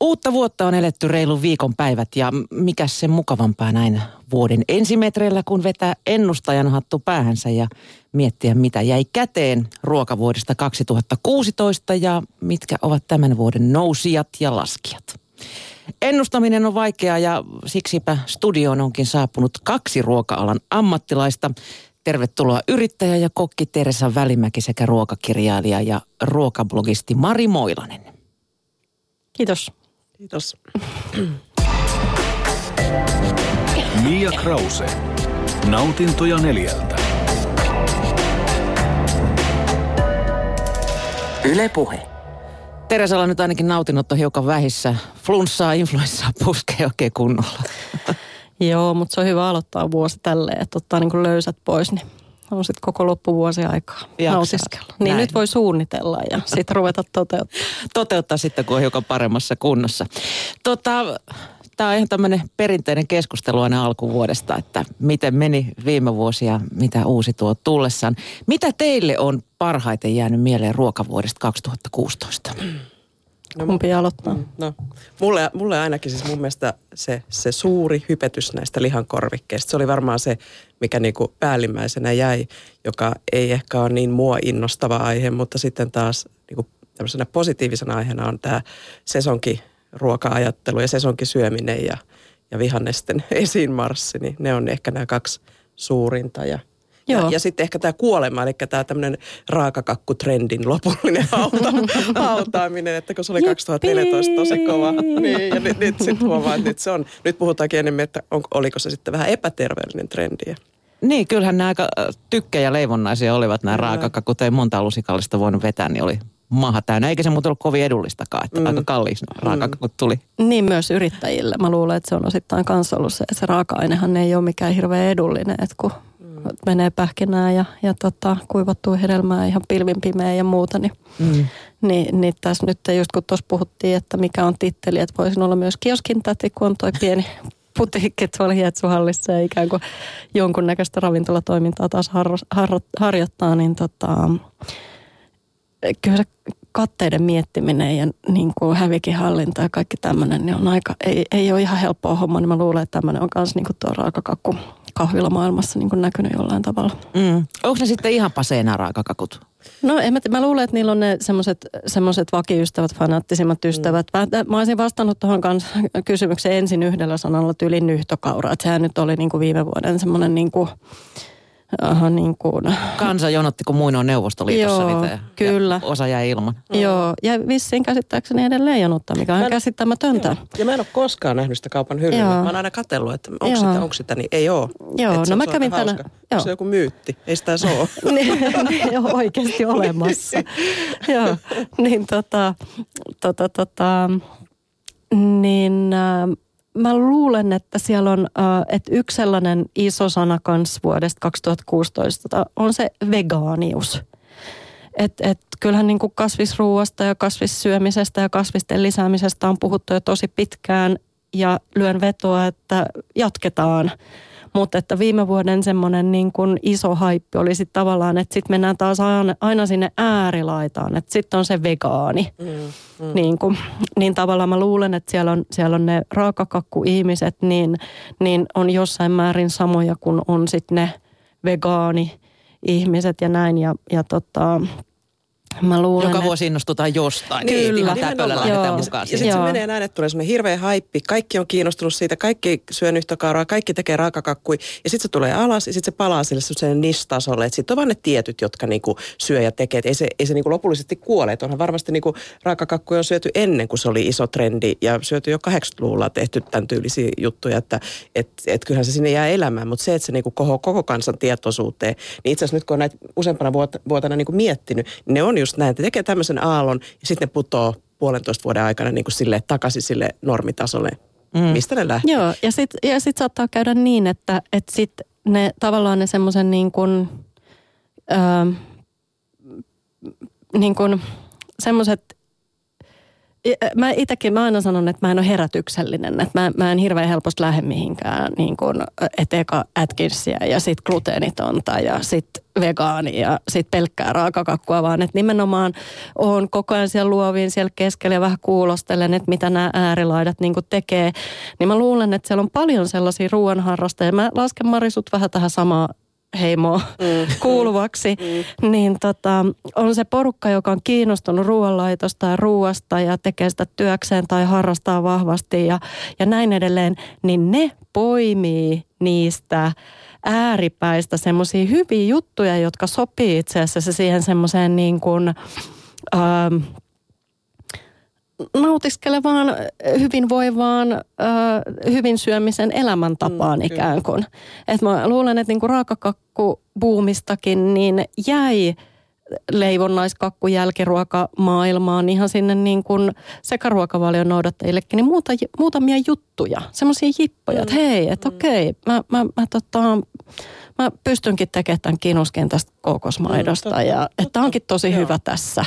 Uutta vuotta on eletty reilun viikon päivät ja mikä se mukavampaa näin vuoden ensimetreillä, kun vetää ennustajan hattu päähänsä ja miettiä, mitä jäi käteen ruokavuodesta 2016 ja mitkä ovat tämän vuoden nousijat ja laskijat. Ennustaminen on vaikeaa ja siksipä studioon onkin saapunut kaksi ruoka-alan ammattilaista. Tervetuloa yrittäjä ja kokki Teresa Välimäki sekä ruokakirjailija ja ruokablogisti Mari Moilanen. Kiitos. Kiitos. Mia Krause. Nautintoja neljältä. Yle Puhe. Teresalla nyt ainakin nautinut on hiukan vähissä. Flunssaa, influenssaa puskee oikein kunnolla. Joo, mutta se on hyvä aloittaa vuosi tälleen, että ottaa niin kuin löysät pois, niin on sitten koko loppuvuosi aikaa Jaksaa. nautiskella. Niin Näin. nyt voi suunnitella ja sitten ruveta toteuttaa. Toteuttaa sitten, kun on hiukan paremmassa kunnossa. Tota, Tämä on ihan tämmöinen perinteinen keskustelu aina alkuvuodesta, että miten meni viime vuosi ja mitä uusi tuo tullessaan. Mitä teille on parhaiten jäänyt mieleen ruokavuodesta 2016? No, Kumpi aloittaa? No, mulle, mulle ainakin siis mun mielestä se, se suuri hypetys näistä lihankorvikkeista, se oli varmaan se, mikä niinku päällimmäisenä jäi, joka ei ehkä ole niin mua innostava aihe, mutta sitten taas niinku tämmöisenä positiivisena aiheena on tämä sesonki ruoka-ajattelu ja sesonki syöminen ja, ja vihannesten esiinmarssi, niin ne on ehkä nämä kaksi suurinta ja, Joo. ja sitten ehkä tämä kuolema, eli tämä tämmöinen raakakakkutrendin lopullinen hauta, hautaaminen, että kun se oli 2014 tosi kova, niin ja nyt, nyt sitten huomaa, että nyt se on, nyt puhutaankin enemmän, että on, oliko se sitten vähän epäterveellinen trendi. Ja- Niin, kyllähän nämä aika tykkejä leivonnaisia olivat nämä raakakakut. Ei monta lusikallista voinut vetää, niin oli maha täynnä. Eikä se muuten ollut kovin edullistakaan, että mm. aika kalliiksi raakakakut tuli. Niin myös yrittäjille. Mä luulen, että se on osittain kanssa ollut se, että se raaka-ainehan ei ole mikään hirveän edullinen, että kun mm. Menee pähkinää ja, ja tota, kuivattuu hedelmää ihan pilvin pimeä ja muuta, niin, Mm. niin, niin tässä nyt just kun tuossa puhuttiin, että mikä on titteli, että voisin olla myös kioskin täti, kun on toi pieni putiikki tuolla Hietsuhallissa ja ikään kuin jonkunnäköistä ravintolatoimintaa taas harro, harro, harjoittaa, niin tota, kyllä se katteiden miettiminen ja niin kuin hävikin hallinta ja kaikki tämmöinen, niin on aika, ei, ei ole ihan helppoa homma, niin mä luulen, että tämmöinen on myös niin tuo raakakakku kahvilamaailmassa niin kuin näkynyt jollain tavalla. Mm. Onko ne sitten ihan pasee nämä raakakakut? No en mä, mä luulen, että niillä on ne semmoiset vakiystävät, fanaattisimmat ystävät. Mä, mä olisin vastannut tuohon kysymykseen ensin yhdellä sanalla tyyli nyhtökaura. Että sehän nyt oli niin kuin viime vuoden semmoinen niin kuin, aha, niin kuin, Kansa jonotti, kun muinoin Neuvostoliitossa Joo, niitä. ja- kyllä. Ja osa jäi ilman. Joo, ja vissiin käsittääkseni edelleen januttaa, mikä on en- käsittämätöntä. Joo. Ja mä en ole koskaan nähnyt sitä kaupan hyllyllä. Joo. Mä oon aina katsellut, että onko Joo. sitä, onko sitä, niin ei ole. Joo, se no on- mä se on kävin tänä- joo. Onko se joku myytti? Ei sitä se ole. Niin, ne ei ole oikeasti olemassa. Joo, niin tota, tota, tota, niin äh, mä luulen, että siellä on, äh, että yksi sellainen iso sana kans vuodesta 2016 on se vegaanius. Et, et kyllähän niin kuin kasvisruuasta ja kasvissyömisestä ja kasvisten lisäämisestä on puhuttu jo tosi pitkään ja lyön vetoa, että jatketaan. Mutta että viime vuoden semmoinen niin kuin iso haippi oli sitten tavallaan, että sitten mennään taas aina, sinne äärilaitaan, että sitten on se vegaani. Mm, mm. Niin, kuin, niin tavallaan mä luulen, että siellä on, siellä on ne raakakakku-ihmiset, niin, niin on jossain määrin samoja kuin on sitten ne vegaani-ihmiset ja näin. Ja, ja tota, mä luulen, Joka vuosi innostutaan jostain. Kyllä. Niin, ihan Nimenomaan. täpöllä lähdetään mukaan. Ja sitten se menee näin, että tulee semmoinen hirveä haippi. Kaikki on kiinnostunut siitä, kaikki syö nyhtökauraa, kaikki tekee raakakakkui. Ja sitten se tulee alas ja sitten se palaa sille semmoiselle nistasolle. Että sitten on vaan ne tietyt, jotka niinku syö ja tekee. Et ei se, ei se niinku lopullisesti kuole. Et onhan varmasti niinku raakakakkuja on syöty ennen kuin se oli iso trendi. Ja syöty jo 80-luvulla tehty tämän tyylisiä juttuja. Että et, et kyllähän se sinne jää elämään. Mutta se, että se niinku koko, koko kansan tietoisuuteen. Niin itse asiassa nyt kun on näitä useampana vuot- vuotena niinku miettinyt, niin ne on just näin, että tekee tämmöisen aallon ja sitten ne putoo puolentoista vuoden aikana niin kuin sille, takaisin sille normitasolle, mm. mistä ne lähtee. Joo, ja sitten ja sit saattaa käydä niin, että et sit ne tavallaan ne semmoisen niin kuin, öö, niin kuin semmoiset mä itsekin mä aina sanon, että mä en ole herätyksellinen. Että mä, mä en hirveän helposti lähde mihinkään niin kuin, et eka Atkinsia ja sit gluteenitonta ja sit vegaani ja sit pelkkää raakakakkua, vaan että nimenomaan on koko ajan siellä luoviin siellä keskellä ja vähän kuulostelen, että mitä nämä äärilaidat niin tekee. Niin mä luulen, että siellä on paljon sellaisia ruoanharrastajia. Mä lasken Marisut vähän tähän samaa heimoa mm. kuuluvaksi, mm. niin tota, on se porukka, joka on kiinnostunut ruoanlaitosta ja ruoasta ja tekee sitä työkseen tai harrastaa vahvasti ja, ja näin edelleen, niin ne poimii niistä ääripäistä semmoisia hyviä juttuja, jotka sopii itse asiassa siihen semmoiseen niin kuin, ähm, nautiskelevaan, hyvinvoivaan, äh, hyvin syömisen elämäntapaan mm, ikään kuin. Et mä luulen, että niinku raakakakkubuumistakin niin jäi leivonnaiskakku jälkiruoka maailmaan ihan sinne niin kuin sekaruokavalion noudattajillekin, niin muuta, muutamia juttuja, semmoisia jippoja, mm. että hei, että mm. okei, mä, mä, mä tota, mä pystynkin tekemään tämän kinuskin tästä kookosmaidosta. Mm, ja että onkin tosi Joo. hyvä tässä,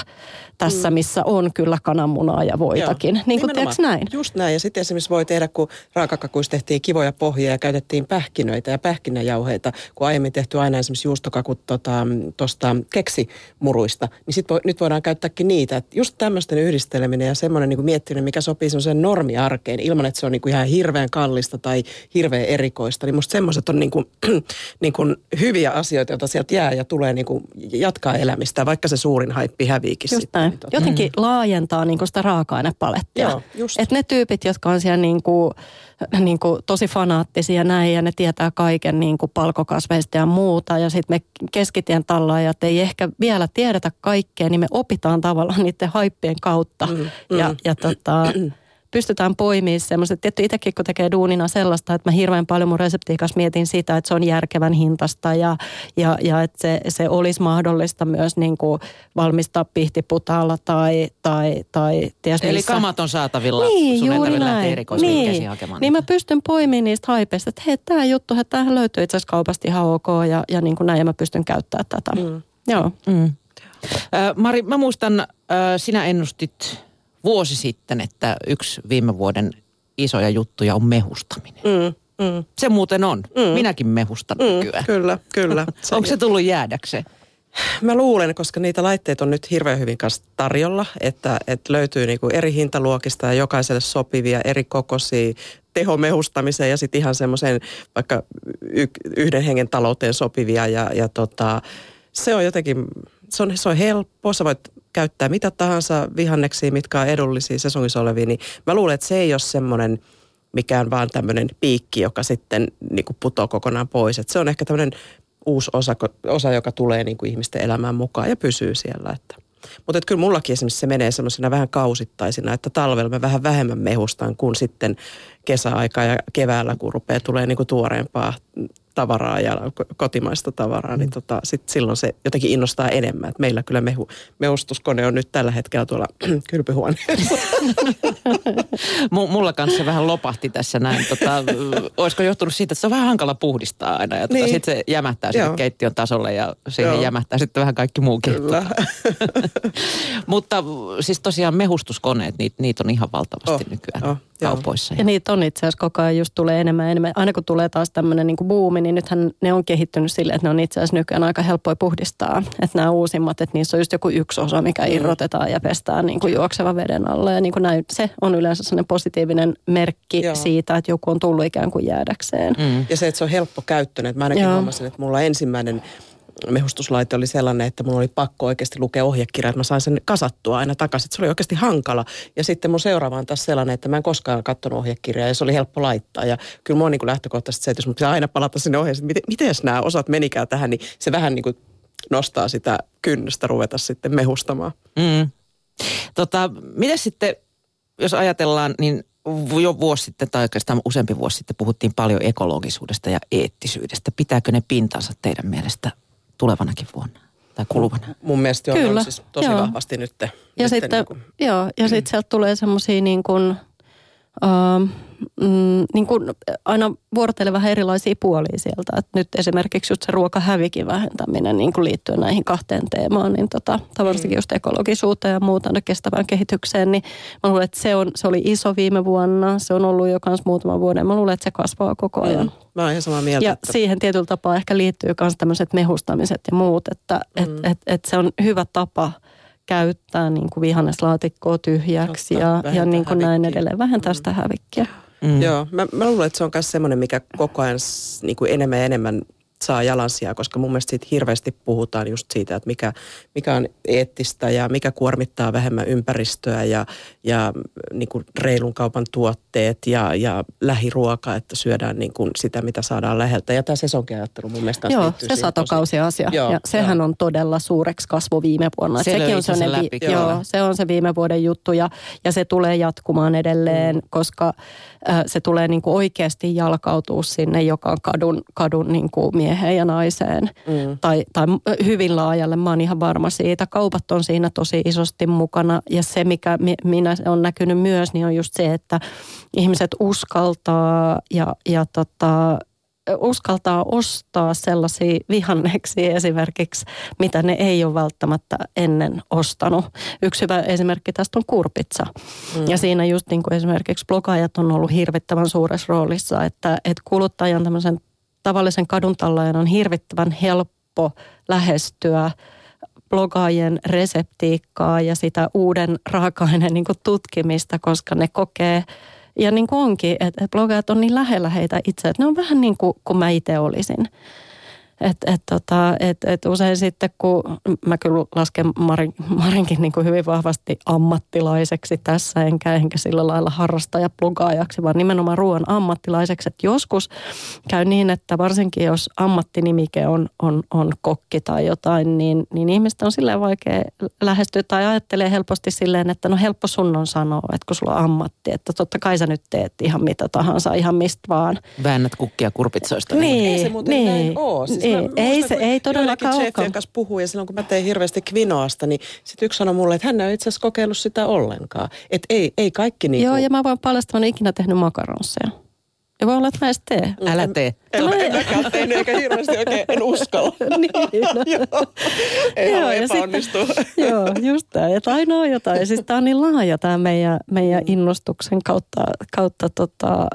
tässä mm. missä on kyllä kananmunaa ja voitakin. Joo. Niin kuin näin? Just näin. Ja sitten esimerkiksi voi tehdä, kun raakakakuissa tehtiin kivoja pohjia ja käytettiin pähkinöitä ja pähkinäjauheita, kun aiemmin tehty aina esimerkiksi juustokakut tuosta tota, keksimuruista, niin sit voi, nyt voidaan käyttääkin niitä. Et just tämmöisten yhdisteleminen ja semmoinen niin miettiminen, mikä sopii semmoiseen normiarkeen ilman, että se on niin kuin ihan hirveän kallista tai hirveän erikoista, niin musta semmoiset on niin kuin, niin kuin hyviä asioita, joita sieltä jää ja tulee niin kuin jatkaa elämistä, vaikka se suurin haippi häviikin just sitten. Näin. Niin tota. Jotenkin mm. laajentaa niin kuin sitä raaka-ainepalettia. Joo, just. Et ne tyypit, jotka on siellä niin kuin, niin kuin tosi fanaattisia näin ja ne tietää kaiken niin kuin palkokasveista ja muuta. Ja sitten me keskitien tallaajat ei ehkä vielä tiedetä kaikkea, niin me opitaan tavallaan niiden haippien kautta. Mm, mm, ja, ja tota, pystytään poimimaan semmoiset, tietty itsekin kun tekee duunina sellaista, että mä hirveän paljon mun reseptiikassa mietin sitä, että se on järkevän hintasta ja, ja, ja että se, se olisi mahdollista myös niin kuin valmistaa pihtiputaalla tai, tai, tai ties Eli missä. kamat on saatavilla, niin, sun juuri näin. Niin, hakemaan niin mä pystyn poimimaan niistä haipeista, että hei, tämä juttu, että tämähän löytyy itse asiassa kaupasta ihan ok ja, ja niin kuin näin ja mä pystyn käyttämään tätä. Mm. Joo. Mm. Mari, mä muistan, sinä ennustit vuosi sitten, että yksi viime vuoden isoja juttuja on mehustaminen. Mm, mm. Se muuten on. Mm. Minäkin mehustan mm, nykyään. Kyllä, kyllä. Se Onko se tullut jäädäkseen? Mä luulen, koska niitä laitteita on nyt hirveän hyvin kanssa tarjolla, että, että löytyy niinku eri hintaluokista ja jokaiselle sopivia eri kokoisia tehomehustamiseen ja sitten ihan semmoiseen vaikka y- yhden hengen talouteen sopivia ja, ja tota, se on jotenkin, se on, se on helppo, sä voit käyttää mitä tahansa vihanneksia, mitkä on edullisia sesongissa olevia, niin mä luulen, että se ei ole semmoinen mikään vaan tämmöinen piikki, joka sitten niin kuin putoo kokonaan pois. Että se on ehkä tämmöinen uusi osa, osa joka tulee niin kuin ihmisten elämään mukaan ja pysyy siellä. Että. Mutta kyllä mullakin esimerkiksi se menee semmoisena vähän kausittaisina, että talvella mä vähän vähemmän mehustan kuin sitten kesäaika ja keväällä, kun rupeaa tulee niin kuin tuoreempaa tavaraa ja kotimaista tavaraa, niin mm. tota, sit silloin se jotenkin innostaa enemmän. Et meillä kyllä mehu, mehustuskone on nyt tällä hetkellä tuolla kylpyhuoneessa. mulla kanssa se vähän lopahti tässä näin. Tota, olisiko johtunut siitä, että se on vähän hankala puhdistaa aina ja tota, niin. sitten se jämähtää sinne keittiön tasolle ja siihen Joo. jämähtää sitten vähän kaikki muukin. Kyllä. Mutta siis tosiaan mehustuskoneet, niitä, niitä on ihan valtavasti oh, nykyään oh, kaupoissa. Ja, ja niitä on itse asiassa koko ajan just tulee enemmän enemmän. Aina kun tulee taas tämmöinen niin buumi, niin nythän ne on kehittynyt silleen, että ne on itse asiassa nykyään aika helppoja puhdistaa. Että nämä uusimmat, että niissä on just joku yksi osa, mikä irrotetaan ja pestään niin kuin juoksevan veden alle. Ja niin kuin näin, se on yleensä sellainen positiivinen merkki Joo. siitä, että joku on tullut ikään kuin jäädäkseen. Mm. Ja se, että se on helppo käyttöön. Mä ainakin Joo. huomasin, että mulla ensimmäinen mehustuslaite oli sellainen, että mun oli pakko oikeasti lukea ohjekirja, että mä sain sen kasattua aina takaisin. Se oli oikeasti hankala. Ja sitten mun seuraava on taas sellainen, että mä en koskaan katsonut ohjekirjaa ja se oli helppo laittaa. Ja kyllä mua niin kuin lähtökohtaisesti se, että jos mun pitää aina palata sinne ohjeeseen, että miten nämä osat menikään tähän, niin se vähän niin kuin nostaa sitä kynnystä ruveta sitten mehustamaan. Mm. Tota, miten sitten, jos ajatellaan, niin jo vuosi sitten tai oikeastaan useampi vuosi sitten puhuttiin paljon ekologisuudesta ja eettisyydestä. Pitääkö ne pintansa teidän mielestä tulevanakin vuonna tai kuluvana? Mun mielestä joo, Kyllä, on siis tosi joo. vahvasti nyt. Ja nyt sitten, niin kuin. joo, ja sitten sieltä tulee semmoisia niin kuin, uh, mm, niin kuin aina vuorotellen vähän erilaisia puolia sieltä. Et nyt esimerkiksi just se ruokahävikin vähentäminen niin kuin liittyen näihin kahteen teemaan, niin tota, varsinkin mm. just ekologisuuteen ja muuta kestävään kehitykseen, niin mä luulen, että se, on, se oli iso viime vuonna. Se on ollut jo kans muutaman vuoden. Mä luulen, että se kasvaa koko mm. ajan. Mm. Mä oon ihan samaa mieltä. Ja että... siihen tietyllä tapaa ehkä liittyy myös tämmöiset mehustamiset ja muut, että mm. et, et, et se on hyvä tapa – käyttää niin kuin vihanneslaatikkoa tyhjäksi Totta, ja, ja niin kuin näin edelleen, vähentää mm. sitä hävikkiä. Mm. Joo, mä, mä luulen, että se on myös semmoinen, mikä koko ajan niin kuin enemmän ja enemmän saa jalansia, koska mun mielestä siitä hirveästi puhutaan just siitä, että mikä, mikä on eettistä ja mikä kuormittaa vähemmän ympäristöä ja, ja niin kuin reilun kaupan tuotteet ja, ja lähiruoka, että syödään niin kuin sitä, mitä saadaan läheltä. Ja tämä sesonkiajattelu mun mielestä Joo, se satokausi asia. Joo, ja sehän joo. on todella suureksi kasvu viime vuonna. Se Sekin on se läpi, vi- joo. joo, se on se viime vuoden juttu ja, ja se tulee jatkumaan edelleen, mm. koska äh, se tulee niin kuin oikeasti jalkautua sinne, joka on kadun, kadun niin kuin mie- mieheen ja naiseen mm. tai, tai hyvin laajalle. Mä oon ihan varma siitä. Kaupat on siinä tosi isosti mukana ja se, mikä minä on näkynyt myös, niin on just se, että ihmiset uskaltaa ja, ja tota, uskaltaa ostaa sellaisia vihanneksia esimerkiksi, mitä ne ei ole välttämättä ennen ostanut. Yksi hyvä esimerkki tästä on kurpitsa. Mm. Ja siinä just niin kuin esimerkiksi blogaajat on ollut hirvittävän suuressa roolissa, että, että kuluttajan tämmöisen tavallisen kaduntallajan on hirvittävän helppo lähestyä blogaajien reseptiikkaa ja sitä uuden raaka-aineen niin tutkimista, koska ne kokee, ja niin kuin onkin, että, että blogaajat on niin lähellä heitä itse, että ne on vähän niin kuin, kuin mä itse olisin. Et, et, tota, et, et usein sitten, kun mä kyllä lasken Marin, Marinkin niin kuin hyvin vahvasti ammattilaiseksi tässä, enkä, enkä sillä lailla harrastaja plugaajaksi, vaan nimenomaan ruoan ammattilaiseksi. Et joskus käy niin, että varsinkin jos ammattinimike on, on, on kokki tai jotain, niin, niin ihmistä on silleen vaikea lähestyä tai ajattelee helposti silleen, että no helppo sun on sanoa, että kun sulla on ammatti, että totta kai sä nyt teet ihan mitä tahansa, ihan mistä vaan. Väännät kukkia kurpitsoista. Niin, ei se muuten niin. näin ole. Siis ei, muistan, ei, se, ei todellakaan olekaan. kanssa puhuu ja silloin kun mä tein hirveästi kvinoasta, niin sitten yksi sanoi mulle, että hän ei itse asiassa kokeillut sitä ollenkaan. Että ei, ei kaikki niin Joo, ja mä voin paljastaa, että ikinä tehnyt makaronseja. Ja voi olla, että mä edes tee. Älä tee. En, en, en mäkään tehnyt, eikä hirveästi oikein, en uskalla. niin, no. joo. Ei joo, epäonnistu. joo, just tämä. Että aina on jotain. Siis tämä on niin laaja tämä meidän, meidän mm. innostuksen kautta, kautta tota,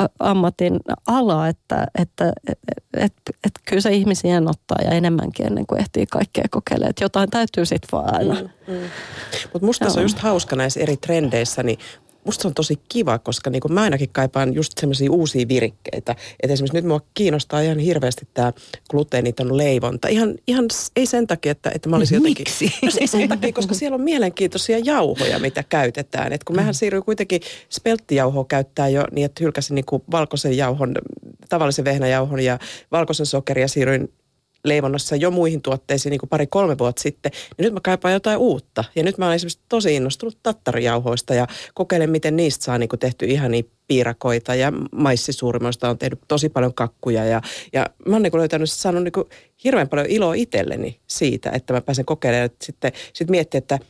ä, ammatin ala, että, että et, et, et, kyllä se ihmisiä ottaa ja enemmänkin ennen kuin ehtii kaikkea kokeilemaan. Että jotain täytyy sitten vaan aina. Mm, mm. Mutta musta se on just hauska näissä eri trendeissä, niin musta se on tosi kiva, koska niin mä ainakin kaipaan just semmoisia uusia virikkeitä. Että esimerkiksi nyt mua kiinnostaa ihan hirveästi tämä gluteeniton leivonta. Ihan, ihan ei sen takia, että, että mä olisin jotenkin... Miksi? No ei sen takia, koska siellä on mielenkiintoisia jauhoja, mitä käytetään. Et kun mähän siirryin kuitenkin spelttijauhoa käyttää jo niin, että hylkäsin niin kuin valkoisen jauhon, tavallisen vehnäjauhon ja valkoisen sokeria siirryin leivonnassa jo muihin tuotteisiin niin kuin pari-kolme vuotta sitten, niin nyt mä kaipaan jotain uutta. Ja nyt mä olen esimerkiksi tosi innostunut tattarijauhoista ja kokeilen, miten niistä saa niin kuin tehty niin piirakoita ja maissisuurimoista on tehnyt tosi paljon kakkuja. Ja, ja mä oon niin löytänyt, saanut niin kuin hirveän paljon iloa itselleni siitä, että mä pääsen kokeilemaan. Sitten sit miettiä, että –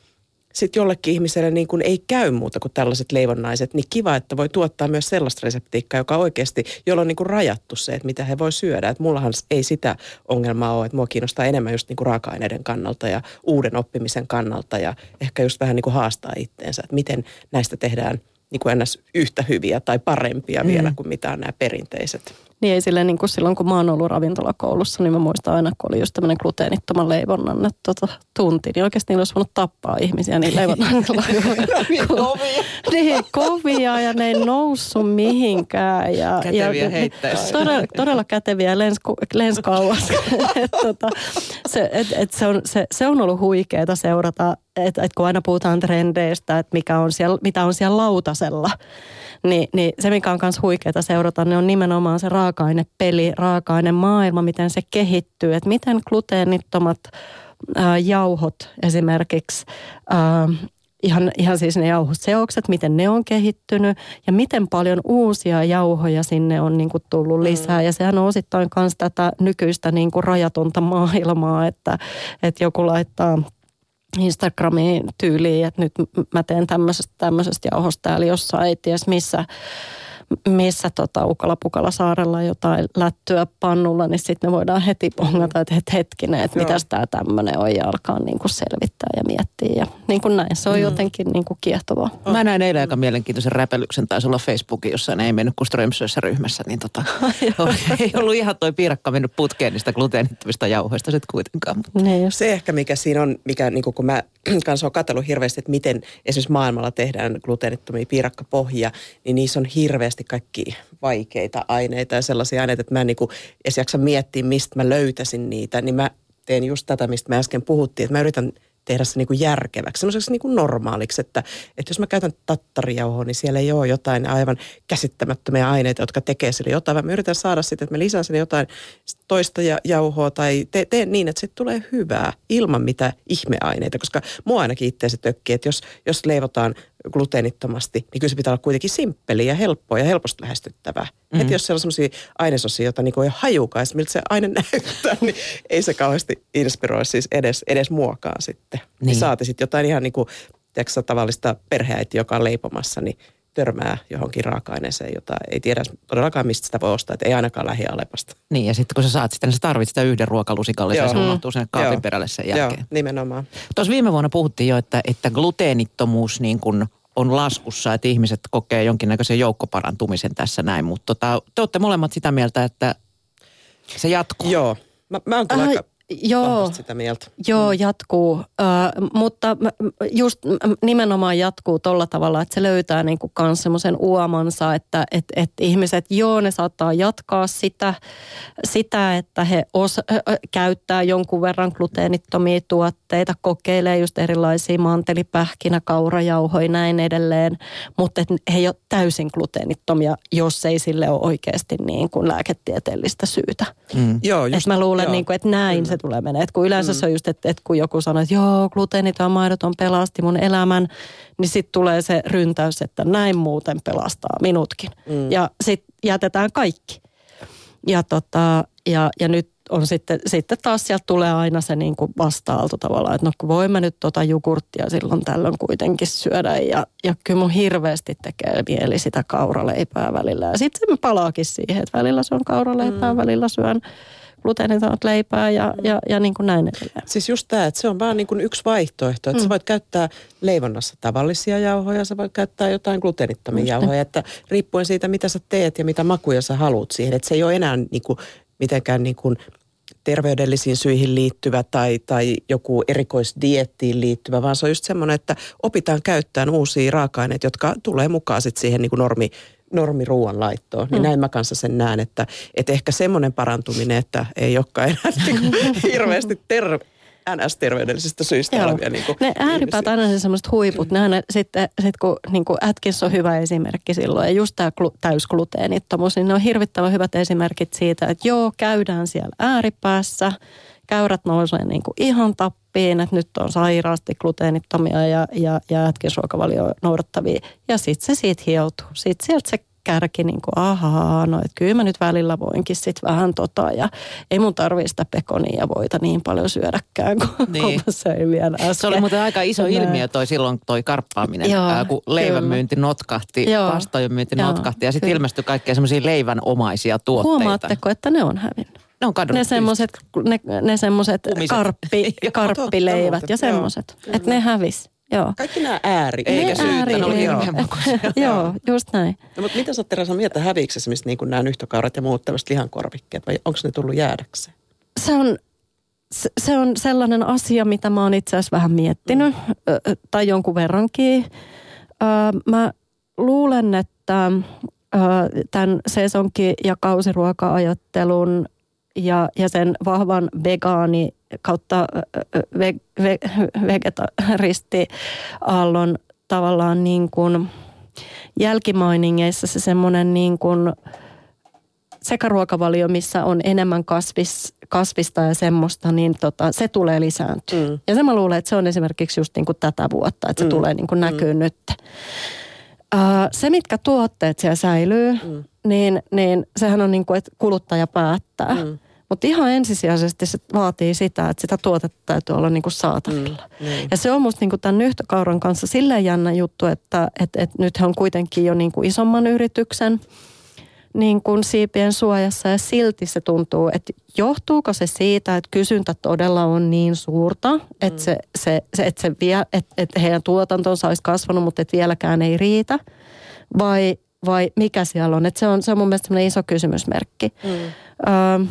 sitten jollekin ihmiselle niin kuin ei käy muuta kuin tällaiset leivonnaiset, niin kiva, että voi tuottaa myös sellaista reseptiikkaa, joka oikeasti, jolla on niin kuin rajattu se, että mitä he voi syödä. Että mullahan ei sitä ongelmaa ole, että mua kiinnostaa enemmän just niin kuin raaka-aineiden kannalta ja uuden oppimisen kannalta ja ehkä just vähän niin kuin haastaa itteensä, että miten näistä tehdään niin kuin ennäs yhtä hyviä tai parempia mm. vielä kuin mitä on nämä perinteiset. Niin ei silleen niin kuin silloin, kun mä oon ollut ravintolakoulussa, niin mä muistan aina, kun oli just tämmöinen gluteenittoman leivonnan tota, tunti, niin oikeasti niillä olisi voinut tappaa ihmisiä niin leivonnalla. niin kovia. niin kovia ja ne ei noussut mihinkään. Ja, käteviä ja. Todella, todella käteviä lens, lens kauas. et, tota, se, et, et se, on, se, se on ollut huikeaa seurata, että et kun aina puhutaan trendeistä, että mikä on siellä, mitä on siellä lautasella, niin, niin se, mikä on myös huikeaa seurata, niin on nimenomaan se raaka-ainepeli, raaka-ainemaailma, miten se kehittyy. Että miten gluteenittomat ää, jauhot esimerkiksi... Ää, ihan, ihan siis ne jauhoseokset, miten ne on kehittynyt ja miten paljon uusia jauhoja sinne on niin kuin tullut lisää. Mm. Ja sehän on osittain myös tätä nykyistä niin kuin rajatonta maailmaa, että, että joku laittaa – Instagramiin tyyliin, että nyt mä teen tämmöisestä, tämmöisestä jauhosta, eli jossain ei ties missä missä tota Ukala-Pukala saarella jotain lättyä pannulla, niin sitten me voidaan heti pongata, että et hetkinen, että mitäs tämä tämmöinen on ja alkaa niin kuin selvittää ja miettiä. Ja niin kuin näin, se on mm. jotenkin niin kuin kiehtovaa. Mä näin eilen aika mielenkiintoisen räpelyksen, taisi olla Facebookin, jossa ei mennyt kuin Strömsössä ryhmässä, niin tota, ei ollut ihan toi piirakka mennyt putkeen niistä gluteenittomista jauhoista sitten kuitenkaan. Niin se ehkä mikä siinä on, mikä niin kun mä kanssa olen katsellut hirveästi, että miten esimerkiksi maailmalla tehdään gluteenittomia piirakkapohjia, niin niissä on hirveästi kaikki vaikeita aineita ja sellaisia aineita, että mä en niin kuin edes jaksa miettiä, mistä mä löytäisin niitä, niin mä teen just tätä, mistä me äsken puhuttiin, että mä yritän tehdä se niin kuin järkeväksi, semmoiseksi niin kuin normaaliksi, että, että jos mä käytän tattarijauhoa, niin siellä ei ole jotain aivan käsittämättömiä aineita, jotka tekee sille jotain, vaan mä yritän saada sitten, että mä lisään sinne jotain toista jauhoa tai teen te niin, että se tulee hyvää ilman mitä ihmeaineita, koska mua ainakin itse se tökkii, että jos, jos leivotaan gluteenittomasti, niin kyllä se pitää olla kuitenkin simppeli ja helppoa ja helposti lähestyttävää. Mm-hmm. Että jos siellä on sellaisia ainesosia, joita niin ei hajukaan, miltä se aine näyttää, niin ei se kauheasti inspiroi siis edes, edes muokaa sitten. Niin. niin saati sitten jotain ihan niin kuin, tiedätkö, tavallista perheäiti, joka on leipomassa, niin törmää johonkin raaka-aineeseen, jota ei tiedä todellakaan, mistä sitä voi ostaa, että ei ainakaan lähialepasta. Niin, ja sitten kun sä saat sitä, niin sä tarvitset sitä yhden ruokalusikallisen, ja se unohtuu sen kaapin perälle sen jälkeen. Joo, nimenomaan. Tuossa viime vuonna puhuttiin jo, että, että gluteenittomuus niin kuin on laskussa, että ihmiset kokee jonkinnäköisen joukkoparantumisen tässä näin, mutta tota, te olette molemmat sitä mieltä, että se jatkuu. Joo, mä, mä oon kyllä aika Joo, sitä mieltä. Joo, mm. jatkuu, uh, mutta just nimenomaan jatkuu tuolla tavalla, että se löytää niinku kans semmoisen uomansa, että et, et ihmiset, joo, ne saattaa jatkaa sitä, sitä että he os, äh, käyttää jonkun verran gluteenittomia tuotteita, kokeilee just erilaisia mantelipähkinä, kaurajauhoja näin edelleen, mutta et he ei ole täysin gluteenittomia, jos ei sille ole oikeasti niin kuin lääketieteellistä syytä. Mm. Joo, just, et mä luulen, joo. Niin kuin, että näin mm. se tulee menee. Et kun yleensä mm. se on just, että, että kun joku sanoo, että joo, gluteeniton maidoton pelasti mun elämän, niin sitten tulee se ryntäys, että näin muuten pelastaa minutkin. Mm. Ja sitten jätetään kaikki. Ja, tota, ja, ja nyt on sitten, sitten taas sieltä tulee aina se niin kuin vasta-aalto tavallaan, että no kun voimme nyt tota jogurttia silloin tällöin kuitenkin syödä ja, ja kyllä mun hirveästi tekee mieli sitä kauraleipää välillä. Ja sitten me palaakin siihen, että välillä se on kauraleipää, mm. välillä syön gluteenitonta leipää ja, mm. ja, ja niin kuin näin edelleen. Siis just tämä, että se on vaan niin kuin yksi vaihtoehto, että mm. sä voit käyttää leivonnassa tavallisia jauhoja, sä voit käyttää jotain gluteenittomia just jauhoja, että riippuen siitä, mitä sä teet ja mitä makuja sä haluat siihen, että se ei ole enää niin kuin mitenkään niin kuin terveydellisiin syihin liittyvä tai, tai joku erikoisdiettiin liittyvä, vaan se on just semmoinen, että opitaan käyttämään uusia raaka-aineita, jotka tulee mukaan sitten siihen niin kuin normi normiruuan laittoon. Niin mm. näin mä kanssa sen näen, että, että ehkä semmoinen parantuminen, että ei olekaan enää niin hirveästi terve NS-terveydellisistä syistä Joo. olevia niin Ne ääripäät aina se semmoiset huiput. Ne, sitten sit kun niin kuin Atkins on hyvä esimerkki silloin ja just tämä glu, täysgluteenittomuus, niin ne on hirvittävän hyvät esimerkit siitä, että joo, käydään siellä ääripäässä, käyrät nousee niin kuin ihan tappiin, että nyt on sairaasti gluteenittomia ja, ja, ja Atkins-ruokavalio noudattavia. Ja sitten se siitä hioutuu. Sitten sieltä se kärki niin kuin, ahaa, no että kyllä mä nyt välillä voinkin sitten vähän tota ja ei mun tarvii sitä pekonia ja voita niin paljon syödäkään, kun, niin. kun söin vielä äsken. Se oli muuten aika iso Näin. ilmiö toi silloin toi karppaaminen, Joo, ää, kun leivän kyllä. myynti notkahti, pastojen myynti Joo, notkahti ja sitten ilmestyi kaikkea semmoisia leivänomaisia tuotteita. Huomaatteko, että ne on hävinnyt? Ne on kadonnut. Ne semmoiset, ne, ne semmoset karppi, karppileivät ja semmoiset. Että ne hävis. Joo. Kaikki nämä ääri. Eikä ääri, syyttä, ne joo. joo, just näin. No, mutta mitä sä oot Teresa mieltä, häviikö esimerkiksi niin kuin nämä nyhtökaurat ja muut tämmöiset lihankorvikkeet vai onko ne tullut jäädäkseen? Se on, se on sellainen asia, mitä mä oon itse asiassa vähän miettinyt, mm. tai jonkun verrankin. Mä luulen, että tämän sesonki- ja kausiruoka-ajattelun ja, ja sen vahvan vegaani kautta ve, ve, vegetaristiaallon tavallaan niin kuin jälkimainingeissa se semmoinen niin kuin sekaruokavalio, missä on enemmän kasvis, kasvista ja semmoista, niin tota, se tulee lisääntyä. Mm. Ja se mä luulen, että se on esimerkiksi just niin kuin tätä vuotta, että se mm. tulee niin kuin näkyy mm. nyt. Uh, se, mitkä tuotteet siellä säilyy, mm. niin, niin sehän on niin kuin, että kuluttaja päättää. Mm. Mutta ihan ensisijaisesti se vaatii sitä, että sitä tuotetta täytyy olla niinku saatavilla. Mm, niin. Ja se on musta niinku tämän nyhtökauran kanssa silleen jännä juttu, että et, et nyt on kuitenkin jo niinku isomman yrityksen niin kuin siipien suojassa ja silti se tuntuu, että johtuuko se siitä, että kysyntä todella on niin suurta, että, se, se, se, että, se vie, että, että heidän tuotantonsa olisi kasvanut, mutta että vieläkään ei riitä vai, vai mikä siellä on. Että se, on se on mun mielestä iso kysymysmerkki. Mm. Öö,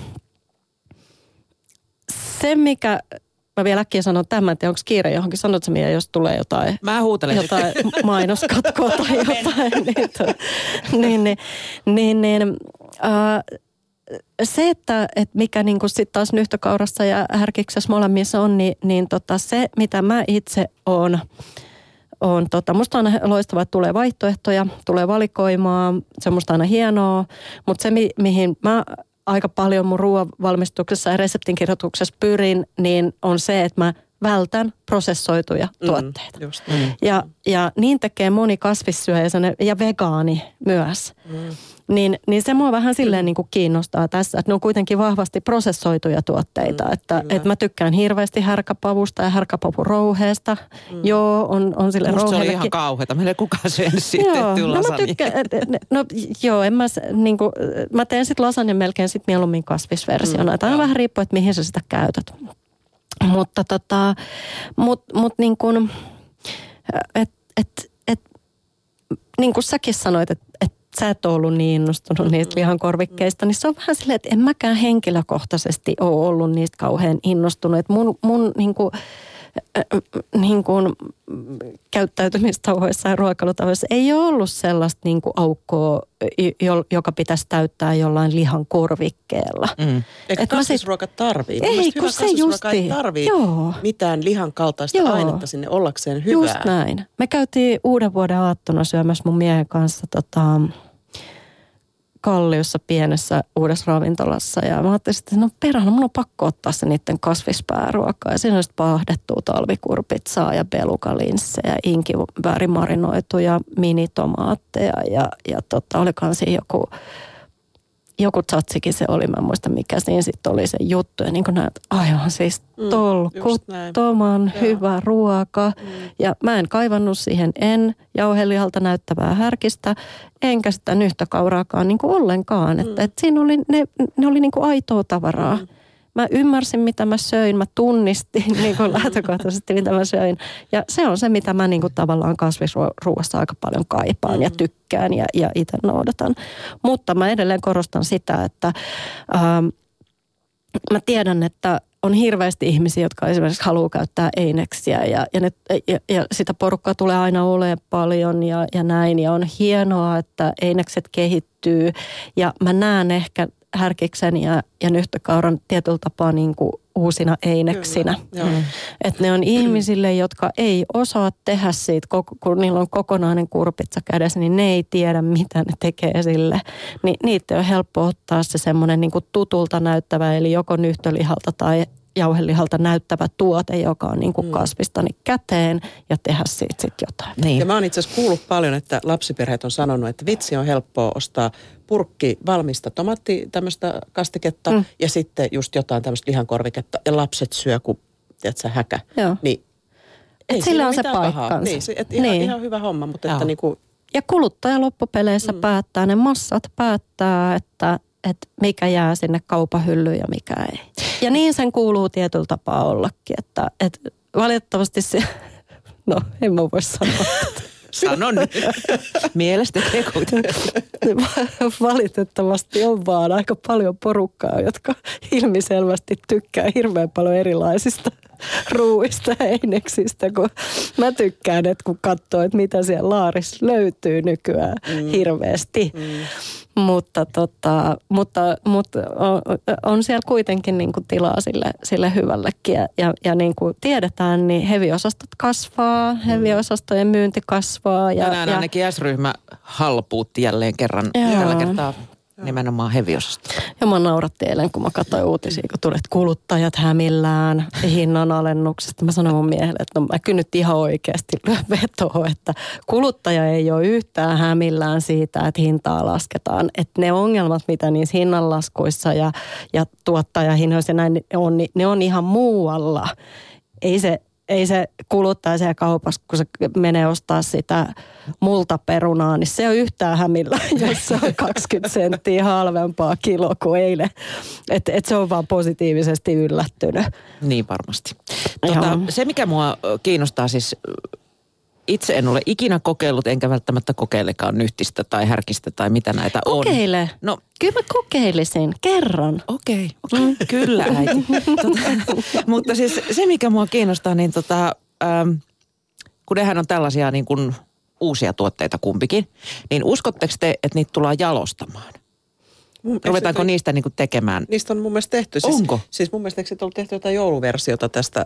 se, mikä Mä vielä äkkiä sanon tämän, että onko kiire johonkin. Sanot Mia, jos tulee jotain, Mä huutelen. jotain mainoskatkoa tai jotain. niin, to, niin, niin, niin, niin äh, se, että, että mikä niin kuin sit taas nyhtökaurassa ja härkiksessä molemmissa on, niin, niin tota, se, mitä mä itse oon, on, tota, musta on aina loistavaa, että tulee vaihtoehtoja, tulee valikoimaa, se on musta aina hienoa, mutta se, mi, mihin mä aika paljon mun ruoan valmistuksessa ja reseptinkirjoituksessa pyrin, niin on se, että mä vältän prosessoituja Mm, tuotteita. just näin. Ja, ja niin tekee moni kasvissyöjä sellainen- ja vegaani myös. Mm. Niin, niin se mua vähän silleen niin kuin kiinnostaa tässä, että ne on kuitenkin vahvasti prosessoituja tuotteita. Mm, että, kyllä. että mä tykkään hirveästi härkäpavusta ja härkäpavurouheesta. Mm. Joo, on, on sille Musta se oli rouheellekin. ihan kauheata. Meillä ei kukaan syönyt siitä Joo, no mä tykkään, no joo, en mä, s- niinku, mä teen sit lasagne melkein sit mieluummin kasvisversiona. Mm, Tämä vähän riippuu, että mihin sä sitä käytät. Mutta tota, mut, mut niin kuin, et, et, et, niin kuin säkin sanoit, että et sä et ole ollut niin innostunut niistä lihankorvikkeista, niin se on vähän silleen, että en mäkään henkilökohtaisesti ole ollut niistä kauhean innostunut. Et mun, mun niin kuin, niin kuin käyttäytymistavoissa ja ruokailutavoissa ei ole ollut sellaista niin kuin aukkoa, jo- joka pitäisi täyttää jollain lihan korvikkeella. Mm. Eikö Et mä sit- kasvisruoka tarvii? Ei, kun se kasvisruoka ei tarvii Joo. mitään lihan kaltaista Joo. ainetta sinne ollakseen hyvää. Just näin. Me käytiin uuden vuoden aattona syömässä mun miehen kanssa tota, Kalliossa pienessä uudessa ravintolassa. Ja mä ajattelin, että no perhana, mun on pakko ottaa se niiden kasvispääruokaa. Ja siinä on sitten paahdettua talvikurpitsaa ja belukalinssejä, inkiväärimarinoituja minitomaatteja ja, ja tota, olikohan siinä joku joku tsatsikin se oli, mä en muista mikä siinä sitten oli se juttu. Ja niin kuin näet, aivan siis Mm, tolkuttoman näin. hyvä ruoka. Mm. Ja mä en kaivannut siihen en jauhelihalta näyttävää härkistä, enkä sitä nyhtökauraakaan niin kuin ollenkaan. Että, että siinä oli, ne, ne oli niin kuin aitoa tavaraa. Mm. Mä ymmärsin, mitä mä söin, mä tunnistin niin kuin lähtökohtaisesti, mitä mä söin. Ja se on se, mitä mä niin kuin tavallaan kasvisruuassa aika paljon kaipaan ja tykkään ja, ja itse noudatan. Mutta mä edelleen korostan sitä, että ähm, mä tiedän, että on hirveästi ihmisiä, jotka esimerkiksi haluaa käyttää eineksiä ja, ja, ne, ja, ja sitä porukkaa tulee aina olemaan paljon ja, ja näin. Ja on hienoa, että einekset kehittyy ja mä näen ehkä härkiksen ja, ja nyhtökauran tietyllä tapaa niin kuin uusina eineksinä. Kyllä. Että ne on ihmisille, jotka ei osaa tehdä siitä, kun niillä on kokonainen kurpitsa kädessä, niin ne ei tiedä, mitä ne tekee sille. Ni, niitä on helppo ottaa se semmoinen niin tutulta näyttävä, eli joko nyhtölihalta tai jauhelihalta näyttävä tuote, joka on niin kuin kasvista, niin käteen ja tehdä siitä sitten jotain. Niin. Ja mä oon itse asiassa kuullut paljon, että lapsiperheet on sanonut, että vitsi on helppoa ostaa purkki valmista tomaatti tämmöistä kastiketta mm. ja sitten just jotain tämmöistä lihankorviketta ja lapset syö kuin, tiedätkö, häkä. Joo. Niin Et siinä sillä on se pahaa. paikkansa. Niin, se, et ihan, Niin. ihan hyvä homma, mutta että Joo. niinku, Ja kuluttaja loppupeleissä mm. päättää, ne massat päättää, että, että mikä jää sinne kaupahyllyyn ja mikä ei. Ja niin sen kuuluu tietyllä tapaa ollakin, että, että valitettavasti se, no en mä voi sanoa, Sano nyt. Mielestä kuitenkin. valitettavasti on vaan aika paljon porukkaa, jotka ilmiselvästi tykkää hirveän paljon erilaisista ruuista ja eineksistä, kun mä tykkään, että kun katsoo, että mitä siellä laarissa löytyy nykyään mm. hirveästi. Mm. Mutta, tota, mutta, mutta on, on siellä kuitenkin niin kuin tilaa sille, sille hyvällekin. Ja, ja, ja niin kuin tiedetään, niin heviosastot kasvaa, heviosastojen myynti kasvaa. Ja, Tänään ja, ainakin S-ryhmä halpuutti jälleen kerran Joo. tällä kertaa nimenomaan heviosasta. Ja mä nauratti eilen, kun mä katsoin uutisia, kun tuli, että kuluttajat hämillään hinnan alennuksesta. Mä sanoin mun miehelle, että no mä kyllä nyt ihan oikeasti vetoa, että kuluttaja ei ole yhtään hämillään siitä, että hintaa lasketaan. Että ne ongelmat, mitä niissä hinnanlaskuissa ja, ja tuottajahinnoissa ja näin on, niin ne on ihan muualla. Ei se, ei se kuluttaja siellä kaupassa, kun se menee ostaa sitä multaperunaa, niin se on yhtään hämillä, jos se on 20 senttiä halvempaa kilo kuin eilen. Että et se on vaan positiivisesti yllättynyt. Niin varmasti. Tota, se, mikä mua kiinnostaa siis, itse en ole ikinä kokeillut, enkä välttämättä kokeilekaan nyhtistä tai härkistä tai mitä näitä on. Kokeile. No, Kyllä mä kokeilisin kerran. Okei, okay, okay. kyllä äiti. tota, mutta siis se, mikä mua kiinnostaa, niin tota, ähm, kun nehän on tällaisia niin kuin uusia tuotteita kumpikin, niin uskotteko te, että niitä tullaan jalostamaan? Ruvetaanko niistä niin kuin tekemään? Niistä on mun mielestä tehty. Siis, Onko? Siis mun mielestä eikö ollut tehty jotain jouluversiota tästä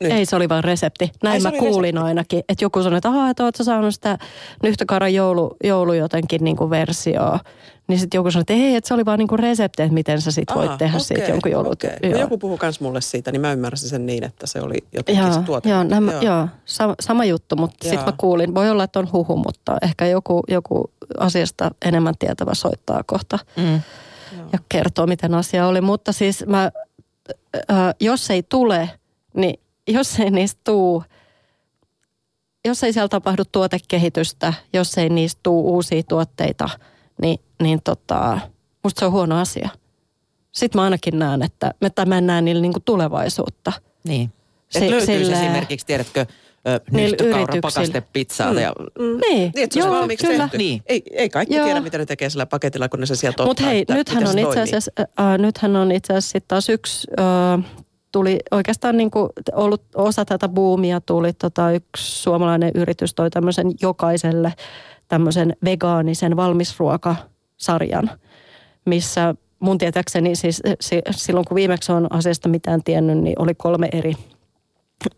nyt. Ei, se oli vain resepti. Näin Ai, mä kuulin resepti. ainakin. Että joku sanoi, että ahaa, että oot sä saanut sitä nyhtökaran joulu, joulu jotenkin niin kuin versioa. Niin sitten joku sanoi, että ei, että se oli vaan niin kuin resepti, että miten sä sit voit Aa, tehdä okay, siitä jonkun joulut. Okay. No joku puhui myös mulle siitä, niin mä ymmärsin sen niin, että se oli jotenkin joo, se tuote. Joo, nämä, joo. joo sama, sama juttu, mutta sitten mä kuulin, voi olla, että on huhu, mutta ehkä joku, joku asiasta enemmän tietävä soittaa kohta. Mm. Ja kertoo, miten asia oli. Mutta siis mä, äh, jos ei tule, niin jos ei niistä tuu, jos ei siellä tapahdu tuotekehitystä, jos ei niistä tuu uusia tuotteita, niin, niin tota, musta se on huono asia. Sitten mä ainakin näen, että tai mä en näe niillä niinku tulevaisuutta. Niin. Et si- löytyisi sille... esimerkiksi, tiedätkö, nyhtökaura pakastepizzaa. Mm. Ja... Mm. Niin, niin se joo, kyllä. Tehty. Niin. Ei, ei kaikki joo. tiedä, mitä ne tekee sillä paketilla, kun ne se sieltä Mutta hei, nythän on, itse asiassa, äh, nythän on itse asiassa taas yksi äh, tuli oikeastaan niin kuin ollut osa tätä buumia, tuli tota yksi suomalainen yritys toi tämmöisen jokaiselle tämmöisen vegaanisen valmisruokasarjan, missä mun tietääkseni siis silloin kun viimeksi on asiasta mitään tiennyt, niin oli kolme eri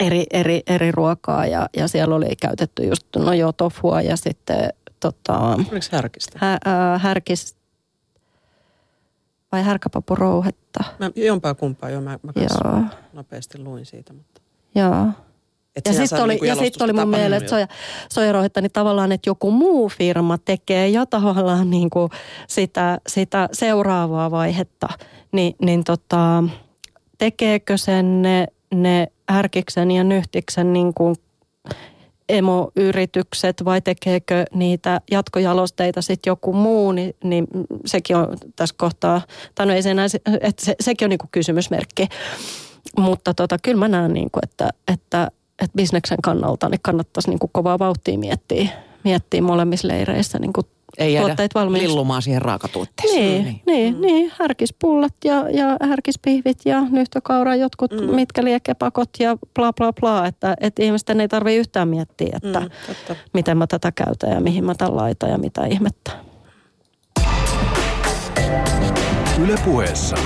eri, eri, eri ruokaa ja, ja siellä oli käytetty just no joo, tofua ja sitten tota... Oliko härkistä? Hä, äh, härkis, vai härkäpapurouhetta. Mä jompaa kumpaa, joo. Mä, mä joo. nopeasti luin siitä. Mutta. Joo. Et ja sitten oli, niin ja sit oli mun mielestä soja, sojarouhetta, niin tavallaan, että joku muu firma tekee jo tavallaan niin kuin sitä, sitä seuraavaa vaihetta, niin, niin tota, tekeekö sen ne, ne härkiksen ja nyhtiksen niin kuin emoyritykset vai tekeekö niitä jatkojalosteita sitten joku muu, niin, niin sekin on tässä kohtaa, tai no ei se enää, että se, sekin on niinku kysymysmerkki. Mutta tota, kyllä mä näen, niinku, että, että, että bisneksen kannalta niin kannattaisi niinku kovaa vauhtia miettiä, miettiä molemmissa leireissä niinku ei jäädä tuotteet lillumaan siihen raakatuotteeseen. Niin, niin, niin, mm. niin härkispullat ja, ja härkispihvit ja nyhtökaura, jotkut mm. mitkä liekepakot ja bla bla bla. Että, että ihmisten ei tarvitse yhtään miettiä, että mm, miten mä tätä käytän ja mihin mä tämän laitan ja mitä ihmettä. Ylepuheessa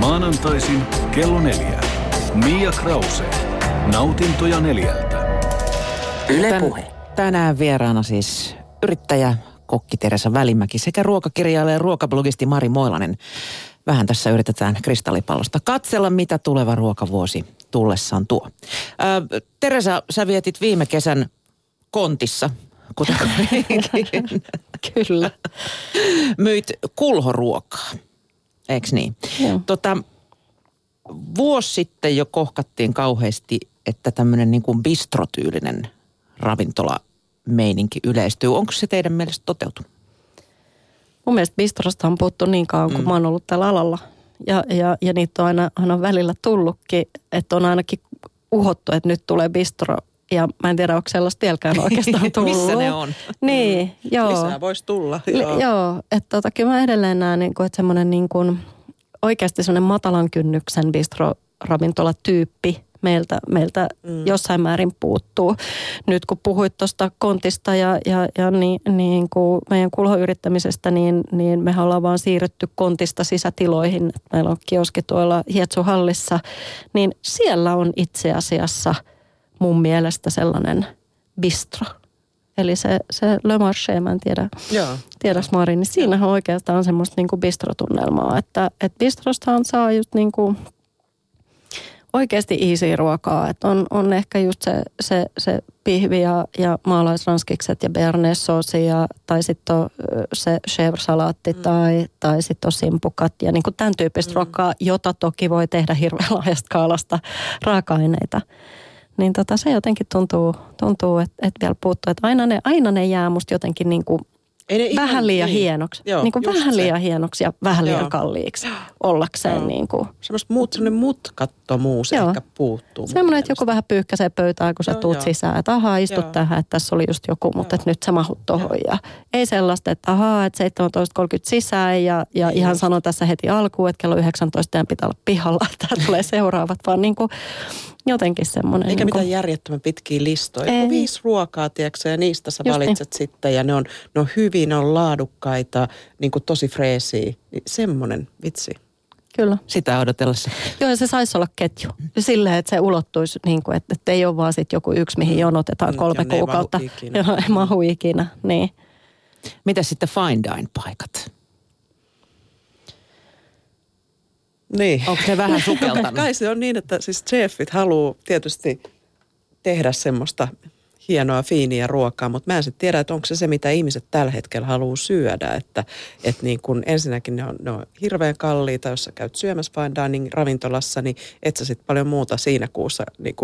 maanantaisin kello neljä. Mia Krause. Nautintoja neljältä. Ylepuhe. Tänään vieraana siis yrittäjä, kokki Teresa Välimäki sekä ruokakirjailija ja ruokablogisti Mari Moilanen. Vähän tässä yritetään kristallipallosta katsella, mitä tuleva ruokavuosi tullessaan tuo. Ää, Teresa, sä vietit viime kesän kontissa, kuten Kyllä. Myit kulhoruokaa, eikö niin? Joo. Tota, vuosi sitten jo kohkattiin kauheasti, että tämmöinen niin kuin bistrotyylinen ravintola meininki yleistyy. Onko se teidän mielestä toteutunut? Mun mielestä bistrosta on puhuttu niin kauan, kun mm. mä oon ollut tällä alalla. Ja, ja, ja niitä on aina, aina välillä tullutkin, että on ainakin uhottu, että nyt tulee bistro. Ja mä en tiedä, onko sellaista vieläkään oikeastaan tullut. Missä ne on? Niin, mm. joo. Lisää voisi tulla. Joo, joo että tota, kyllä mä edelleen näen, niin kuin, että semmoinen niin kuin, oikeasti semmoinen matalan kynnyksen bistro-ravintolatyyppi meiltä, meiltä mm. jossain määrin puuttuu. Nyt kun puhuit tuosta kontista ja, ja, ja niin, niin kuin meidän kulhoyrittämisestä, niin, niin me ollaan vaan siirrytty kontista sisätiloihin. Meillä on kioski tuolla Hietsuhallissa, niin siellä on itse asiassa mun mielestä sellainen bistro. eli se, se Le Marché, mä en tiedä, Joo. tiedäks Mari, niin siinähän oikeastaan on semmoista niinku bistrotunnelmaa, että et bistrostahan saa just niinku oikeasti easy ruokaa. Että on, on ehkä just se, se, se pihvi ja, ja maalaisranskikset ja bearnaise ja tai sitten on se chèvre-salaatti mm. tai, tai sitten on simpukat ja niin kuin tämän tyyppistä mm. ruokaa, jota toki voi tehdä hirveän laajasta kaalasta raaka-aineita. Niin tota, se jotenkin tuntuu, tuntuu että, että vielä puuttuu. Että aina ne, aina ne jää musta jotenkin niin kuin ei ne vähän ihan, liian niin. hienoksi. Joo, niin kuin vähän se. liian hienoksi ja vähän liian Joo. kalliiksi ollakseen. Joo. Niin kuin. Semmoista muut, semmoinen mutkattomuus Joo. ehkä puuttuu. Semmoinen, että joku vähän pyyhkäsee pöytää, kun sä Joo, tuut jo. sisään. Että ahaa, istut Joo. tähän, että tässä oli just joku, mutta että nyt sä mahut tohon. Ja ei sellaista, että ahaa, että 17.30 sisään ja, ja ihan sanon tässä heti alkuun, että kello 19 pitää olla pihalla. Tämä tulee seuraavat, vaan niin kuin jotenkin semmoinen. Eikä niin mitään järjettömän pitkiä listoja. Ei. Viisi ruokaa, tiedätkö, ja niistä sä Just valitset niin. sitten. Ja ne on, ne on hyvin, ne on laadukkaita, niin kuin tosi freesiä. Niin semmoinen vitsi. Kyllä. Sitä odotellessa. Joo, ja se saisi olla ketju. Silleen, että se ulottuisi, niin kuin, että, että ei ole vaan sit joku yksi, mihin mm. jonotetaan mm, kolme ja kuukautta. Ei mahu ikinä. Joo, ei mahu ikinä, niin. Mitä sitten fine dine paikat? Niin. Onko se vähän sukeltanut? Kai se on niin, että siis chefit haluaa tietysti tehdä semmoista hienoa, fiiniä ruokaa, mutta mä en sitten tiedä, että onko se se, mitä ihmiset tällä hetkellä haluaa syödä. Että, että niin kun ensinnäkin ne on, ne on hirveän kalliita, jos sä käyt syömässä fine dining ravintolassa, niin et sä sitten paljon muuta siinä kuussa niin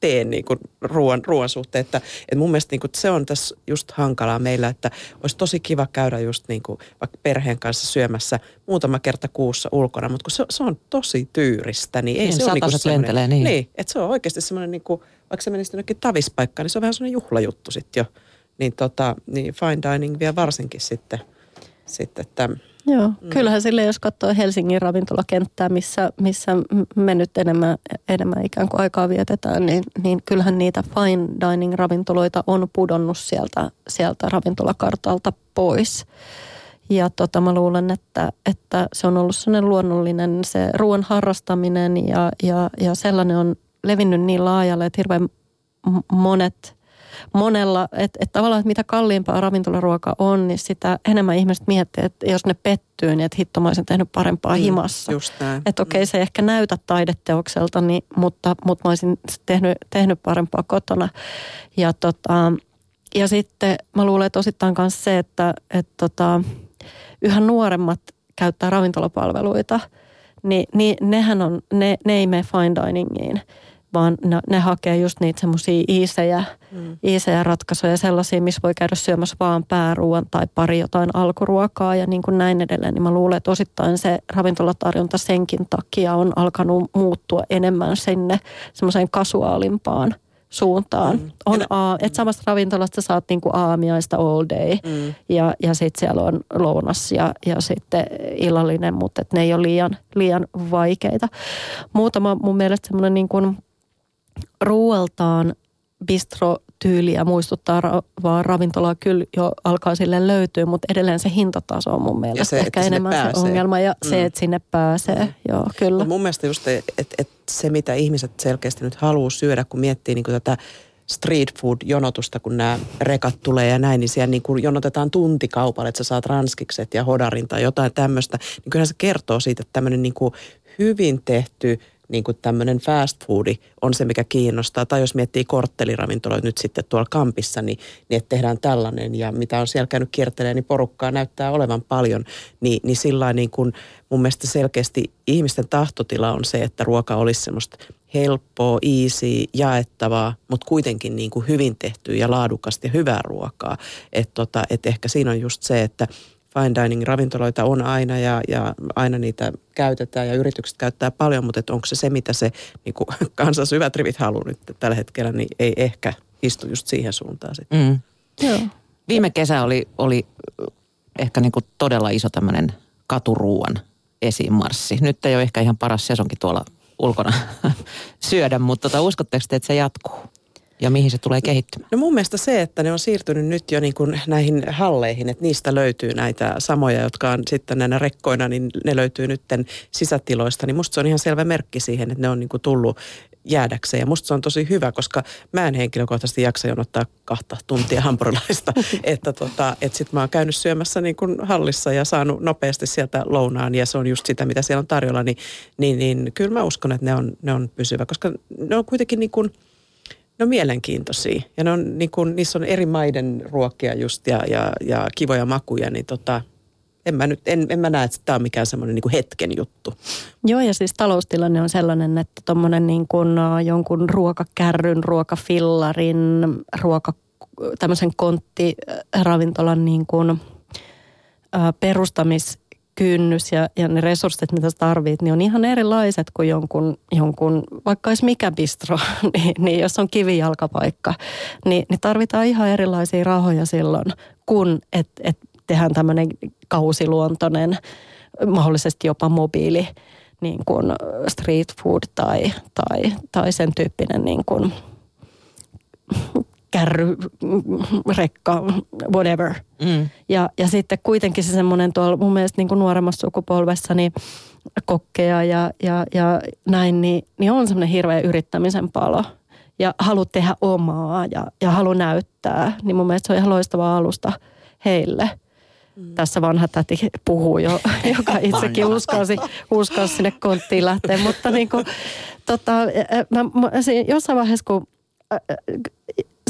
teen niin kuin ruoan, ruoan suhteen. Että, että mun mielestä niin kuin se on tässä just hankalaa meillä, että olisi tosi kiva käydä just niin kuin vaikka perheen kanssa syömässä muutama kerta kuussa ulkona, mutta kun se, se on tosi tyyristä, niin ei niin, se ole niin lentelee, niin. niin. että se on oikeasti semmoinen niin kuin, vaikka se menisi jonnekin tavispaikkaan, niin se on vähän semmoinen juhlajuttu sitten jo. Niin, tota, niin fine dining vielä varsinkin sitten, sitten että Joo, mm. kyllähän sille jos katsoo Helsingin ravintolakenttää, missä, missä me nyt enemmän, enemmän ikään kuin aikaa vietetään, niin, niin kyllähän niitä fine dining ravintoloita on pudonnut sieltä, sieltä ravintolakartalta pois. Ja tota, mä luulen, että, että se on ollut sellainen luonnollinen se ruoan harrastaminen ja, ja, ja sellainen on levinnyt niin laajalle, että hirveän monet monella, että, että tavallaan että mitä kalliimpaa ravintolaruoka on, niin sitä enemmän ihmiset miettii, että jos ne pettyy, niin että hitto mä olisin tehnyt parempaa mm, himassa. Että okei, okay, se ei ehkä näytä taideteokselta, niin, mutta, mutta mä olisin tehnyt, tehnyt parempaa kotona. Ja, tota, ja sitten mä luulen, että osittain myös se, että, että tota, yhä nuoremmat käyttää ravintolapalveluita, niin, niin nehän on, ne, ne ei mene fine diningiin vaan ne, ne hakee just niitä semmoisia iisejä, mm. iisejä ratkaisuja, sellaisia, missä voi käydä syömässä vaan pääruuan tai pari jotain alkuruokaa ja niin kuin näin edelleen. Niin mä luulen, että osittain se ravintolatarjonta senkin takia on alkanut muuttua enemmän sinne semmoiseen kasuaalimpaan suuntaan. Mm. On a, et samasta ravintolasta saat niinku aamiaista all day mm. ja, ja sitten siellä on lounas ja, ja sitten illallinen, mutta et ne ei ole liian, liian vaikeita. Muutama mun mielestä semmoinen niin kuin ruoaltaan bistro-tyyliä muistuttaa vaan ravintolaa kyllä jo alkaa sille löytyä, mutta edelleen se hintataso on mun mielestä se, ehkä enemmän pääsee. se ongelma ja mm. se, että sinne pääsee. Mm. Joo, kyllä. Mut mun mielestä just, että et se mitä ihmiset selkeästi nyt haluaa syödä, kun miettii niin tätä street food-jonotusta, kun nämä rekat tulee ja näin, niin siellä niin kuin jonotetaan tuntikaupalle, että sä saat ranskikset ja hodarin tai jotain tämmöistä. Niin kyllähän se kertoo siitä, että tämmöinen niin kuin hyvin tehty – niin kuin tämmöinen fast foodi on se, mikä kiinnostaa. Tai jos miettii kortteliravintoloita nyt sitten tuolla kampissa, niin, niin että tehdään tällainen. Ja mitä on siellä käynyt kiertelemään, niin porukkaa näyttää olevan paljon. Niin, niin sillä niin kuin mun mielestä selkeästi ihmisten tahtotila on se, että ruoka olisi semmoista helppoa, easy, jaettavaa, mutta kuitenkin niin kuin hyvin tehtyä ja laadukasta ja hyvää ruokaa. Että tota, et ehkä siinä on just se, että fine dining ravintoloita on aina ja, ja aina niitä käytetään ja yritykset käyttää paljon, mutta onko se se, mitä se niin kuin kansan syvät rivit haluaa nyt tällä hetkellä, niin ei ehkä istu just siihen suuntaan sitten. Mm. Joo. Viime kesä oli, oli ehkä niin kuin todella iso tämmöinen katuruuan esimarssi. Nyt ei ole ehkä ihan paras sesonkin tuolla ulkona syödä, mutta tota, uskotteko te, että se jatkuu? Ja mihin se tulee kehittymään? No mun mielestä se, että ne on siirtynyt nyt jo niin kuin näihin halleihin, että niistä löytyy näitä samoja, jotka on sitten näinä rekkoina, niin ne löytyy nyt sisätiloista, niin musta se on ihan selvä merkki siihen, että ne on niin kuin tullut jäädäkseen. Ja musta se on tosi hyvä, koska mä en henkilökohtaisesti jaksa jonottaa kahta tuntia hampurilaista. että tota, et sit mä oon käynyt syömässä niin kuin hallissa ja saanut nopeasti sieltä lounaan ja se on just sitä, mitä siellä on tarjolla. Niin, niin, niin kyllä mä uskon, että ne on, ne on pysyvä, koska ne on kuitenkin niin kuin, ne on mielenkiintoisia ja ne on, niin kuin, niissä on eri maiden ruokia just ja, ja, ja kivoja makuja, niin tota, en mä, nyt, en, en mä näe, että tämä on mikään semmoinen niin hetken juttu. Joo, ja siis taloustilanne on sellainen, että tuommoinen niin kuin jonkun ruokakärryn, ruokafillarin, ruoka, tämmöisen konttiravintolan niin kuin, ä, perustamis kynnys ja, ja ne resurssit, mitä sä tarvit, niin on ihan erilaiset kuin jonkun, jonkun vaikka olisi mikä bistro, niin, niin jos on kivijalkapaikka, niin, niin tarvitaan ihan erilaisia rahoja silloin, kun et, et tehdään tämmöinen kausiluontoinen, mahdollisesti jopa mobiili niin kuin street food tai, tai, tai sen tyyppinen niin kuin kärry, rekka, whatever. Mm. Ja, ja sitten kuitenkin se semmoinen tuolla mun mielestä niin kuin nuoremmassa sukupolvessa niin kokkeja ja, ja, ja näin, niin, niin on semmoinen hirveä yrittämisen palo. Ja halu tehdä omaa ja, ja halu näyttää, niin mun mielestä se on ihan loistava alusta heille – Mm. Tässä vanha täti puhuu jo, joka itsekin uskalsi, uskalsi sinne konttiin lähteä. Mutta niin kuin, tota, mä, mä, jossain vaiheessa, kun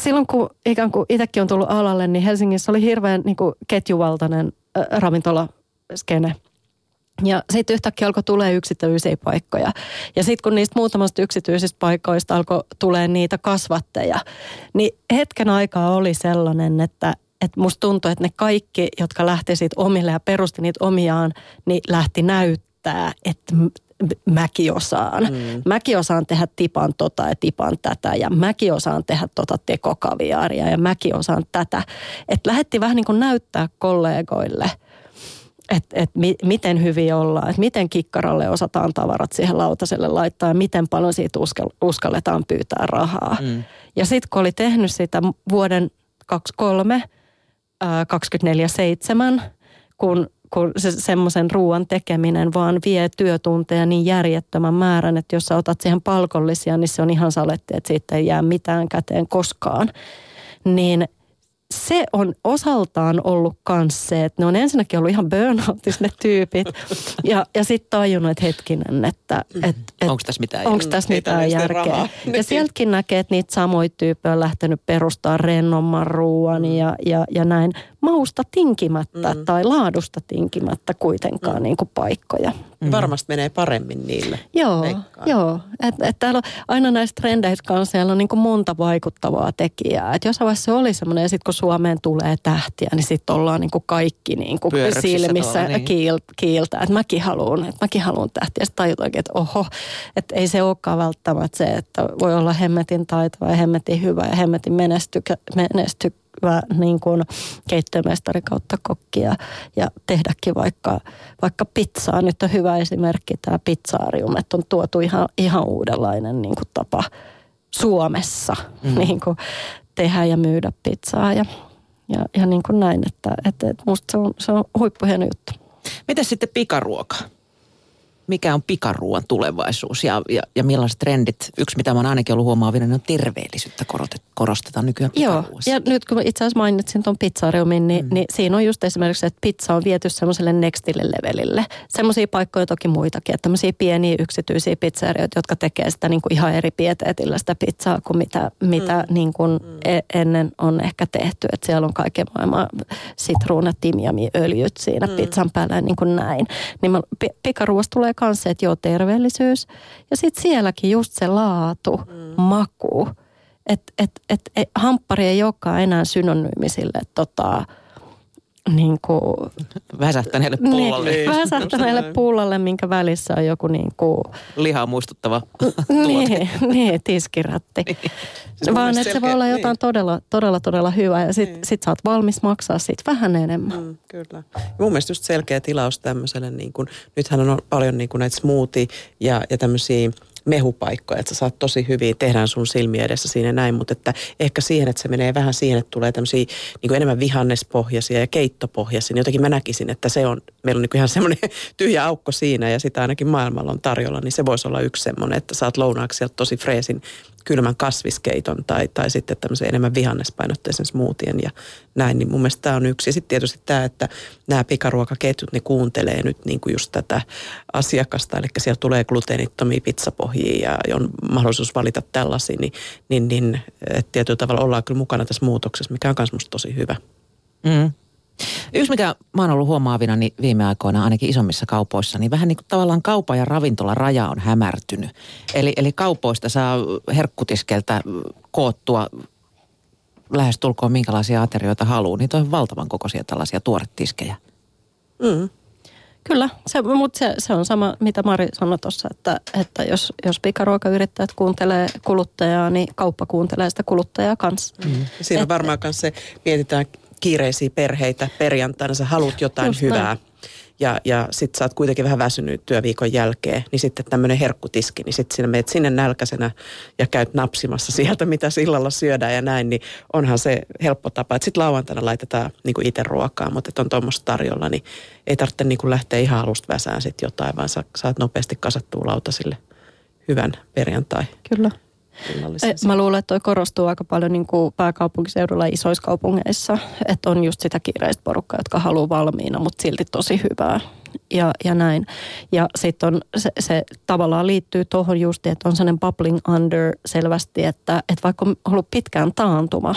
silloin kun ikään kuin itsekin on tullut alalle, niin Helsingissä oli hirveän niin kuin ketjuvaltainen ravintolaskene. Ja sitten yhtäkkiä alkoi tulee yksityisiä paikkoja. Ja sitten kun niistä muutamasta yksityisistä paikoista alkoi tulee niitä kasvatteja, niin hetken aikaa oli sellainen, että että musta tuntuu, että ne kaikki, jotka lähti siitä omille ja perusti niitä omiaan, niin lähti näyttää, että mäkin osaan. Mm. Mäkin osaan tehdä tipan tota ja tipan tätä ja mäkin osaan tehdä tota tekokaviaaria ja mäkin osaan tätä. Että lähetti vähän niin kuin näyttää kollegoille, että et mi, miten hyvin ollaan, että miten kikkaralle osataan tavarat siihen lautaselle laittaa ja miten paljon siitä uskalletaan pyytää rahaa. Mm. Ja sitten kun oli tehnyt sitä vuoden 23 24-7, kun, kun se, semmoisen ruoan tekeminen vaan vie työtunteja niin järjettömän määrän, että jos sä otat siihen palkollisia, niin se on ihan saletti, että siitä ei jää mitään käteen koskaan. Niin se on osaltaan ollut myös se, että ne on ensinnäkin ollut ihan burnoutis ne tyypit. Ja, ja sitten tajunnut, että hetkinen, että et, et, onko tässä mitään, onks tässä mitään järkeä. Ja sieltäkin näkee, että niitä samoja tyyppejä on lähtenyt perustaa rennomman ruoan ja, ja, ja näin mausta tinkimättä mm. tai laadusta tinkimättä kuitenkaan mm. niin kuin paikkoja. Mm. Varmasti menee paremmin niille. Joo, joo. Että et täällä on aina näistä trendeistä kanssa siellä on niin kuin monta vaikuttavaa tekijää. Että jos vaiheessa se oli semmoinen, ja sitten kun Suomeen tulee tähtiä, niin sitten ollaan niin kuin kaikki niin kuin silmissä tuolla, niin. kiil, kiiltä. Että mäkin haluan, että mäkin haluan tähtiä. Sitten tajutaankin, että oho, että ei se olekaan välttämättä se, että voi olla hemmetin taitava ja hemmetin hyvä ja hemmetin menesty, menesty niin kuin keittiömestari kautta kokki ja, ja tehdäkin vaikka, vaikka pizzaa. Nyt on hyvä esimerkki tämä pizzaarium, että on tuotu ihan, ihan uudenlainen niin kuin tapa Suomessa mm. niin kuin tehdä ja myydä pizzaa ja, ja, ja niin kuin näin, että, että, että musta se on, se on huippuhieno juttu. Miten sitten pikaruoka? Mikä on pikaruuan tulevaisuus ja, ja, ja millaiset trendit. Yksi, mitä mä oon ainakin ollut huomaavinen, on terveellisyyttä korostetaan nykyään Joo, ja nyt kun itse asiassa mainitsin tuon pizzariumin, niin, mm. niin siinä on just esimerkiksi, että pizza on viety semmoiselle nextille levelille. Semmoisia paikkoja toki muitakin, että tämmöisiä pieniä yksityisiä pizzerioita, jotka tekee sitä niin kuin ihan eri pieteetillä sitä pizzaa kuin mitä, mitä mm. niin kuin mm. E- ennen on ehkä tehty. Että siellä on kaiken maailman sitruunat, timjami, öljyt siinä mm. pizzan päällä niin kuin näin. Niin pikaruoasta tulee kanssa, että joo, terveellisyys. Ja sitten sielläkin just se laatu, mm. maku. Että et, et, et, hamppari ei olekaan enää synonyymi sille, tota, niin kuin, väsähtäneelle pullalle. Niin, väsähtäneelle pullalle, minkä välissä on joku niin kuin, lihaa muistuttava niin, niin, tiskiratti. Niin. Siis Vaan että se voi olla jotain niin. todella, todella, todella hyvää ja sit, niin. sit sä oot valmis maksaa siitä vähän enemmän. Mm, kyllä. Ja mun mielestä just selkeä tilaus tämmöiselle, niin kuin, nythän on paljon niin kuin näitä smoothie ja, ja tämmöisiä mehupaikkoja, että sä saat tosi hyvin, tehdään sun silmiä edessä siinä näin, mutta että ehkä siihen, että se menee vähän siihen, että tulee tämmöisiä niin kuin enemmän vihannespohjaisia ja keittopohjaisia, niin jotenkin mä näkisin, että se on, meillä on niin ihan semmoinen tyhjä aukko siinä ja sitä ainakin maailmalla on tarjolla, niin se voisi olla yksi semmoinen, että saat lounaaksi sieltä tosi freesin kylmän kasviskeiton tai, tai sitten tämmöisen enemmän vihannespainotteisen smoothien ja näin, niin mun mielestä tämä on yksi. Ja sitten tietysti tämä, että nämä pikaruokaketjut, ne kuuntelee nyt niin kuin just tätä asiakasta, eli siellä tulee gluteenittomia pizzapohjia ja on mahdollisuus valita tällaisia, niin, niin, niin tietyllä tavalla ollaan kyllä mukana tässä muutoksessa, mikä on myös musta tosi hyvä. Mm. Yksi, mikä mä oon ollut huomaavina niin viime aikoina, ainakin isommissa kaupoissa, niin vähän niin kuin tavallaan kaupan ja ravintola raja on hämärtynyt. Eli, eli kaupoista saa herkkutiskeltä koottua lähestulkoon minkälaisia aterioita haluaa. Niitä on valtavan kokoisia tällaisia tuoretiskejä. Mm. Kyllä, se, mutta se, se on sama, mitä Mari sanoi tuossa, että, että jos, jos pikaruokayrittäjät kuuntelee kuluttajaa, niin kauppa kuuntelee sitä kuluttajaa kanssa. Mm. Siinä on varmaan myös se, mietitään kiireisiä perheitä perjantaina, sä haluat jotain Just hyvää. Näin. Ja, ja sit sä oot kuitenkin vähän väsynyt työviikon jälkeen, niin sitten tämmöinen herkkutiski, niin sitten sinä meet sinne nälkäisenä ja käyt napsimassa sieltä, mitä sillalla syödään ja näin, niin onhan se helppo tapa. Sitten lauantaina laitetaan niin itse ruokaa, mutta että on tuommoista tarjolla, niin ei tarvitse niin lähteä ihan alusta väsään sitten jotain, vaan sä saat nopeasti kasattua lautasille hyvän perjantai. Kyllä. Mä luulen, että toi korostuu aika paljon niin kuin pääkaupunkiseudulla ja isoissa kaupungeissa, että on just sitä kiireistä porukkaa, jotka haluaa valmiina, mutta silti tosi hyvää ja, ja näin. Ja sitten on se, se tavallaan liittyy tuohon just, että on sellainen bubbling under selvästi, että, että vaikka on ollut pitkään taantuma,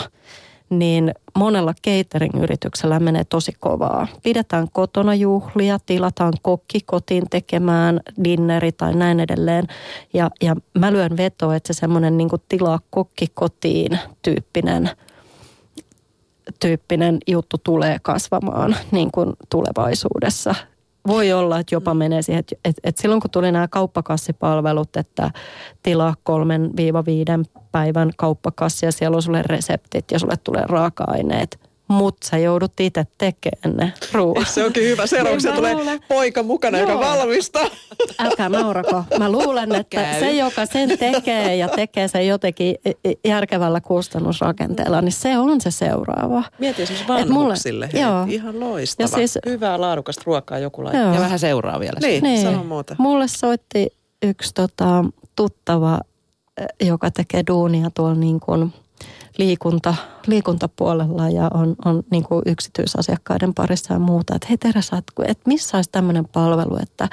niin monella catering-yrityksellä menee tosi kovaa. Pidetään kotona juhlia, tilataan kokki kotiin tekemään dinneri tai näin edelleen. Ja, ja mä lyön vetoa, että se semmoinen niin tilaa kokki kotiin tyyppinen tyyppinen juttu tulee kasvamaan niin kuin tulevaisuudessa voi olla, että jopa menee siihen, että, että, että silloin kun tuli nämä kauppakassipalvelut, että tilaa kolmen viiva viiden päivän kauppakassi ja siellä on sulle reseptit ja sulle tulee raaka-aineet – mutta sä joudut itse tekemään ne ruuat. Se onkin hyvä. Seuraavaksi niin tulee luulen, poika mukana, joo. joka valmistaa. Älkää naurako. Mä luulen, että Käy. se, joka sen tekee ja tekee sen jotenkin järkevällä kustannusrakenteella, niin se on se seuraava. Mietin siis vanhuksille. Mulle, joo. Ihan loistava. Ja siis, Hyvää laadukasta ruokaa joku laittaa. Ja vähän seuraa vielä. Niin, niin. sano muuta. Mulle soitti yksi tota, tuttava, joka tekee duunia tuolla niin kuin – liikunta, liikuntapuolella ja on, on niin kuin yksityisasiakkaiden parissa ja muuta. Että hei Teresa, että missä olisi tämmöinen palvelu, että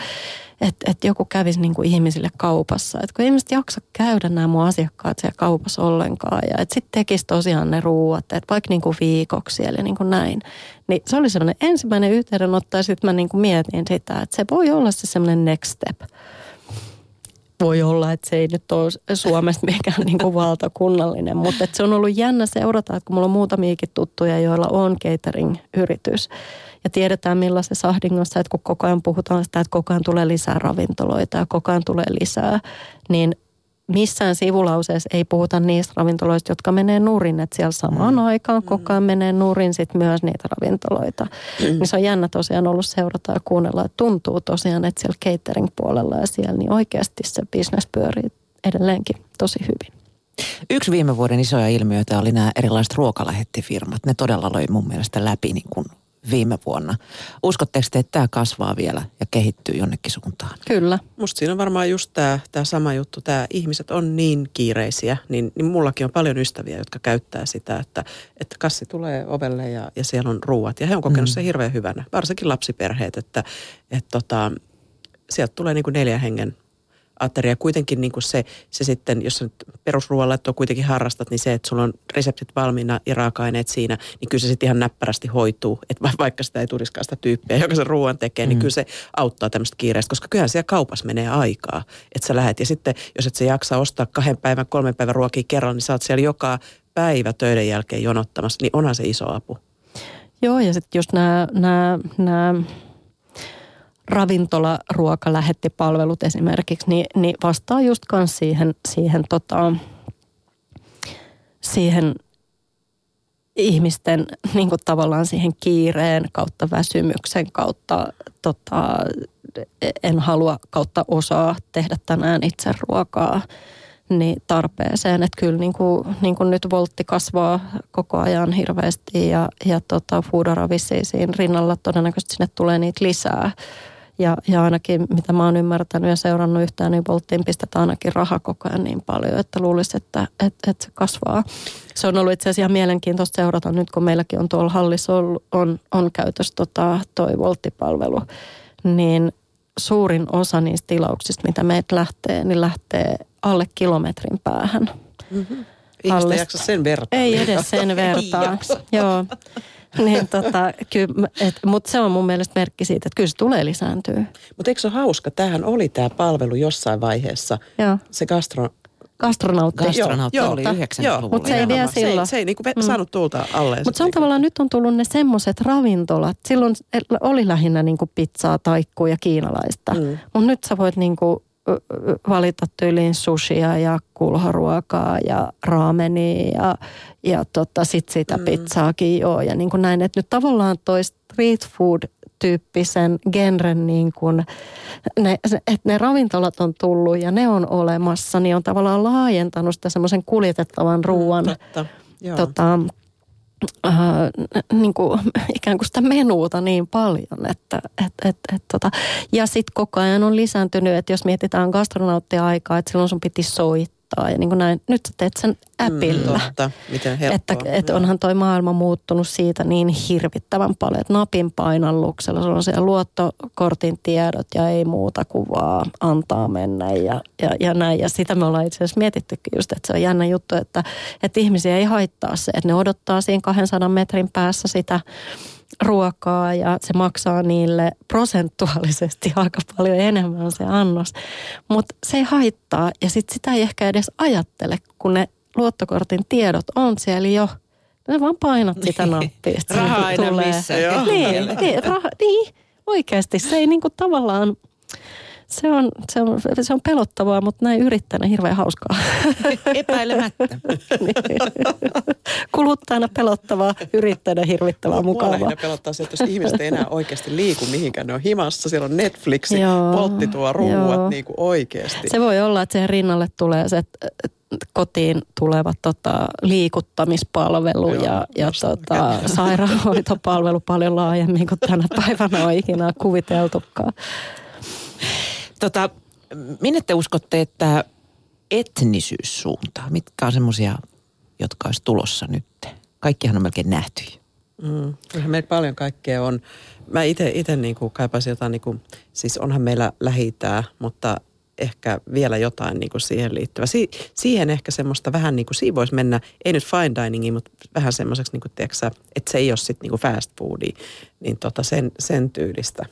että että joku kävisi niin kuin ihmisille kaupassa. Että kun ihmiset jaksa käydä nämä mun asiakkaat siellä kaupassa ollenkaan. Ja että sitten tekisi tosiaan ne ruuat, että vaikka niin kuin viikoksi ja niin kuin näin. Niin se oli semmoinen ensimmäinen yhteydenotto ja sitten mä niin kuin mietin sitä, että se voi olla se semmoinen next step voi olla, että se ei nyt ole Suomesta mikään niin kuin valtakunnallinen, mutta että se on ollut jännä seurata, että kun mulla on muutamiakin tuttuja, joilla on catering-yritys ja tiedetään millaisessa ahdingossa, että kun koko ajan puhutaan sitä, että koko ajan tulee lisää ravintoloita ja koko ajan tulee lisää, niin missään sivulauseessa ei puhuta niistä ravintoloista, jotka menee nurin, että siellä samaan mm. aikaan koko ajan menee nurin sit myös niitä ravintoloita. Mm. Niin se on jännä tosiaan ollut seurata ja kuunnella, että tuntuu tosiaan, että siellä catering-puolella ja siellä niin oikeasti se business pyörii edelleenkin tosi hyvin. Yksi viime vuoden isoja ilmiöitä oli nämä erilaiset ruokalähettifirmat. Ne todella löi mun mielestä läpi niin kuin viime vuonna. Uskotteko te, että tämä kasvaa vielä ja kehittyy jonnekin suuntaan? Kyllä. Musta siinä on varmaan just tämä, tämä sama juttu. Tämä ihmiset on niin kiireisiä, niin, niin mullakin on paljon ystäviä, jotka käyttää sitä, että, että kassi tulee ovelle ja, ja siellä on ruuat. Ja he on kokenut mm. sen hirveän hyvänä, varsinkin lapsiperheet, että, että tota, sieltä tulee niin kuin neljä hengen ateria. Kuitenkin niin kuin se, se sitten, jos nyt perusruoalla on kuitenkin harrastat, niin se, että sulla on reseptit valmiina ja raaka-aineet siinä, niin kyllä se sitten ihan näppärästi hoituu. Että vaikka sitä ei tulisikaan sitä tyyppiä, joka sen ruoan tekee, niin mm. niin kyllä se auttaa tämmöistä kiireistä, koska kyllähän siellä kaupassa menee aikaa, että sä lähet. Ja sitten, jos et sä jaksa ostaa kahden päivän, kolmen päivän ruokia kerralla, niin sä oot siellä joka päivä töiden jälkeen jonottamassa, niin onhan se iso apu. Joo, ja sitten just nämä, nämä, nämä ravintolaruokalähettipalvelut esimerkiksi, niin, niin vastaa just siihen, siihen, tota, siihen ihmisten niin kuin tavallaan siihen kiireen kautta väsymyksen kautta tota, en halua kautta osaa tehdä tänään itse ruokaa niin tarpeeseen. Että kyllä niin kuin, niin kuin nyt voltti kasvaa koko ajan hirveästi ja, ja tota, Foodora siinä rinnalla todennäköisesti sinne tulee niitä lisää. Ja, ja ainakin mitä mä oon ymmärtänyt ja seurannut yhtään, niin Volttiin pistetään ainakin raha koko ajan niin paljon, että luulisi, että, että, että se kasvaa. Se on ollut itse asiassa ihan mielenkiintoista seurata nyt, kun meilläkin on tuolla hallissa on, on, on käytössä tota, toi Volttipalvelu, niin suurin osa niistä tilauksista, mitä meitä lähtee, niin lähtee alle kilometrin päähän. Mm-hmm. Ei jaksa sen vertaa. Ei edes sen vertaa. Joo. niin tota, mutta se on mun mielestä merkki siitä, että kyllä se tulee lisääntyä. Mutta eikö se ole hauska? Tämähän oli tämä palvelu jossain vaiheessa. Joo. Se gastro, Gastronautti. Gastronautti joo, oli 90-luvulla. Mutta se ei vielä silloin. Se, se ei niinku mm. saanut tulta alle. Mutta se on tavallaan, nyt on tullut ne semmoiset ravintolat. Silloin oli lähinnä niinku pizzaa, taikkuu ja kiinalaista. Mm. Mutta nyt sä voit niinku valita tyyliin sushia ja kulhoruokaa ja raamenia ja, ja tota, sit sitä mm. pizzaakin joo. Ja niin kuin näin, että nyt tavallaan toi street food tyyppisen genren niin kuin, ne, että ne ravintolat on tullut ja ne on olemassa, niin on tavallaan laajentanut sitä semmoisen kuljetettavan ruoan mm, tota, äh, niin kuin, ikään kuin sitä menuuta niin paljon. Että, et, et, et, tota. Ja sitten koko ajan on lisääntynyt, että jos mietitään gastronauttia-aikaa, että silloin sun piti soittaa soittaa ja niin kuin näin. Nyt sä teet sen appilla. Mm, totta, miten helppoa. Että, että onhan toi maailma muuttunut siitä niin hirvittävän paljon, että napin painalluksella se on siellä luottokortin tiedot ja ei muuta kuvaa antaa mennä ja, ja, ja näin. Ja sitä me ollaan itse asiassa mietittykin just, että se on jännä juttu, että, että ihmisiä ei haittaa se, että ne odottaa siinä 200 metrin päässä sitä ruokaa ja se maksaa niille prosentuaalisesti aika paljon enemmän se annos. Mutta se ei haittaa ja sit sitä ei ehkä edes ajattele, kun ne luottokortin tiedot on siellä jo. Ne vaan painat sitä niin. nappia. Raha aina tulee. missä. Niin, niin, raha, niin, oikeasti se ei niinku tavallaan se on, se, on, se on pelottavaa, mutta näin yrittäjänä hirveän hauskaa. Epäilemättä. niin. Kuluttajana pelottavaa, yrittäjänä hirvittävää mukavaa. Mua pelottaa se, että jos ihmiset ei enää oikeasti liiku mihinkään, ne on himassa, siellä on Netflix, poltti tuo ruuat niin kuin oikeasti. Se voi olla, että siihen rinnalle tulee se, että kotiin tuleva tota, liikuttamispalvelu Joo, ja, ja tota, sairaanhoitopalvelu paljon laajemmin kuin tänä päivänä on ikinä kuviteltukaan. Tota, minne te uskotte, että etnisyyssuunta, mitkä on semmoisia, jotka olisi tulossa nyt? Kaikkihan on melkein nähty. Mm, kyllähän meillä paljon kaikkea on. Mä itse niin kaipaisin jotain, niin kuin, siis onhan meillä lähi mutta ehkä vielä jotain niin kuin siihen liittyvää. Si- siihen ehkä semmoista vähän niin kuin, siinä voisi mennä, ei nyt fine diningiin, mutta vähän semmoiseksi, niin kuin, tiedätkö, että se ei ole sitten niin fast foodia, niin tota sen, sen tyylistä.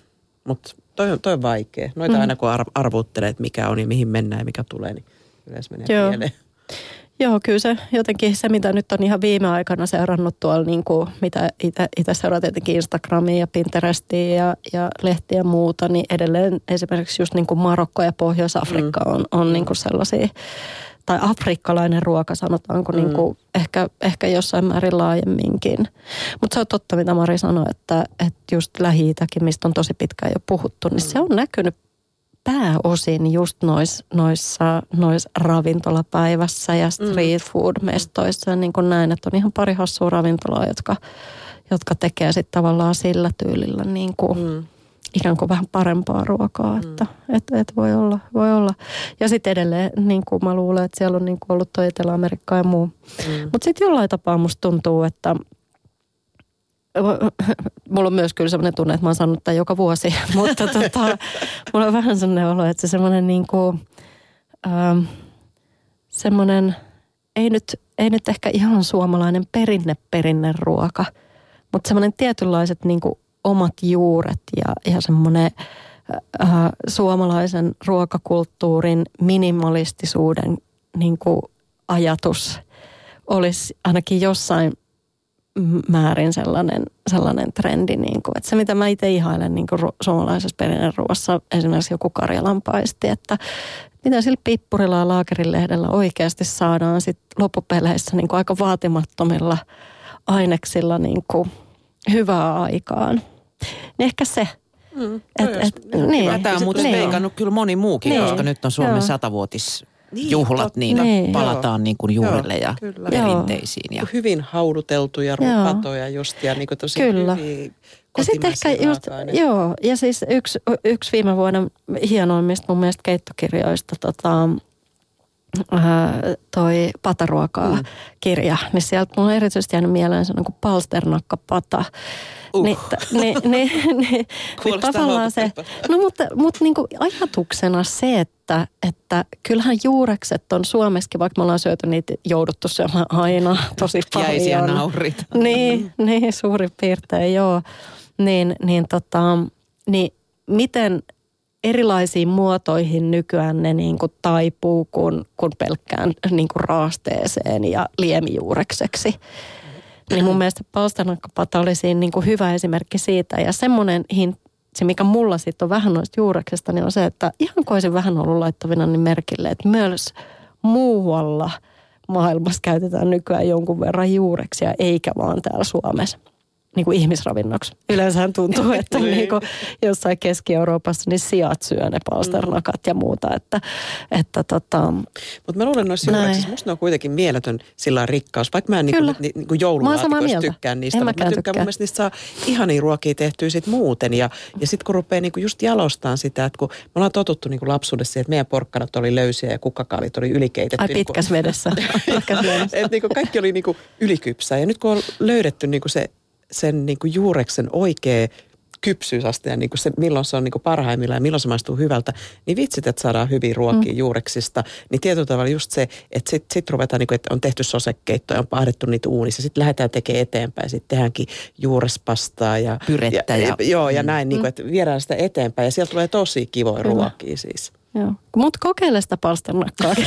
Mutta toi on, toi on vaikea. Noita mm. aina kun ar- arvuttelee, että mikä on ja mihin mennään ja mikä tulee, niin yleensä menee Joo. mieleen. Joo, kyllä se jotenkin se, mitä nyt on ihan viime aikana seurannut tuolla, niin kuin, mitä itse seuraa tietenkin Instagramia ja Pinterestia ja, ja lehtiä ja muuta, niin edelleen esimerkiksi just niin kuin Marokko ja Pohjois-Afrikka mm. on, on niin kuin sellaisia tai afrikkalainen ruoka sanotaanko mm. niin kuin ehkä, ehkä jossain määrin laajemminkin. Mutta se on totta, mitä Mari sanoi, että, että just lähi mistä on tosi pitkään jo puhuttu, niin mm. se on näkynyt pääosin just nois, noissa, nois ravintolapäivässä ja mm. street food mestoissa niin kuin näin, että on ihan pari hassua ravintolaa, jotka, jotka tekee sitten tavallaan sillä tyylillä niin kuin, mm ikään kuin vähän parempaa ruokaa, mm. että et, et voi, olla, voi olla. Ja sitten edelleen, niin kuin mä luulen, että siellä on niin kuin ollut toi Etelä-Amerikka ja muu. Mm. Mutta sitten jollain tapaa musta tuntuu, että mulla on myös kyllä sellainen tunne, että mä oon sanonut tämän joka vuosi, mutta tota, mulla on vähän sellainen olo, että se semmoinen niin kuin, ähm, semmoinen, ei nyt, ei nyt ehkä ihan suomalainen perinne perinneruoka, mutta semmoinen tietynlaiset niin kuin omat juuret ja, ja semmoinen äh, suomalaisen ruokakulttuurin minimalistisuuden niin kuin ajatus olisi ainakin jossain määrin sellainen, sellainen trendi. Niin kuin, että se, mitä mä itse ihailen niin kuin suomalaisessa perinneruoassa, esimerkiksi joku karjalanpaisti, että mitä sillä pippurilla ja laakerilehdellä oikeasti saadaan sit loppupeleissä niin kuin aika vaatimattomilla aineksilla niin kuin hyvää aikaan. Niin ehkä se. Mm, Et, et, ihan niin. Tätä on muuten Niin. veikannut kyllä moni muukin, Niin. koska nyt on Suomen Joo. satavuotisjuhlat, totta. niin, Niin. palataan niin kuin juurille ja kyllä. perinteisiin. Ja. Hyvin hauduteltuja patoja just ja niin kuin tosi Kyllä. hyviä Ja sitten ehkä just, joo, ja siis yksi, yksi viime vuoden hienoimmista mun mielestä keittokirjoista, tota, toi Pataruokaa mm. kirja, niin sieltä mulla on erityisesti jäänyt mieleen se niin kuin palsternakkapata. Uh. Niin, t- niin, niin, niin, niin tavallaan se, no mutta, mutta niin kuin ajatuksena se, että, että kyllähän juurekset on Suomessakin, vaikka me ollaan syöty niitä jouduttu syömään aina tosi paljon. Jäisiä naurit. Niin, niin suurin piirtein joo. Niin, niin, tota, niin miten erilaisiin muotoihin nykyään ne niin kuin taipuu kuin, kuin pelkkään niin kuin raasteeseen ja liemijuurekseksi. Niin mun mielestä palstanakkapata oli siinä niin kuin hyvä esimerkki siitä. Ja semmoinen hin- se, mikä mulla sitten on vähän noista juureksesta, niin on se, että ihan kun olisin vähän ollut laittavina niin merkille, että myös muualla maailmassa käytetään nykyään jonkun verran juureksia, eikä vaan täällä Suomessa niin kuin ihmisravinnoksi. Yleensähän tuntuu, että Niin. niin kuin jossain Keski-Euroopassa niin sijat syö ne palsternakat ja muuta. Että, että tota, Mutta mä luulen noissa Näin. juureksissa, musta ne on kuitenkin mieletön sillä rikkaus. Vaikka mä en niinku, Kyllä. ni, niinku Mä oon samaa joululaatikoista mieltä. tykkään niistä, En mutta mä tykkään tykkää. mun mielestä niistä saa ihania ruokia tehtyä sit muuten. Ja, ja sitten kun rupeaa niinku just jalostaan sitä, että kun me ollaan totuttu niinku lapsuudessa siihen, että meidän porkkanat oli löysiä ja kukkakaalit oli ylikeitetty. ai niinku- pitkäs vedessä. pitkäs vedessä. Et niinku kaikki oli niinku ylikypsää. Ja nyt kun on löydetty niinku se, sen niinku juureksen oikea kypsyysaste ja niinku se, milloin se on niinku parhaimmillaan ja milloin se maistuu hyvältä, niin vitsit, että saadaan hyviä ruokia mm. juureksista. Niin tietyllä tavalla just se, että sitten sit ruvetaan, niinku, että on tehty sosekeittoja, on pahdettu niitä uunissa, sitten lähdetään tekemään eteenpäin, sitten tehdäänkin juurespastaa ja... Pyrettä ja- Joo, ja mm. näin, niinku, että viedään sitä eteenpäin ja sieltä tulee tosi kivoja Kyllä. ruokia siis. Joo. Mutta kokeile sitä palsternakkaa.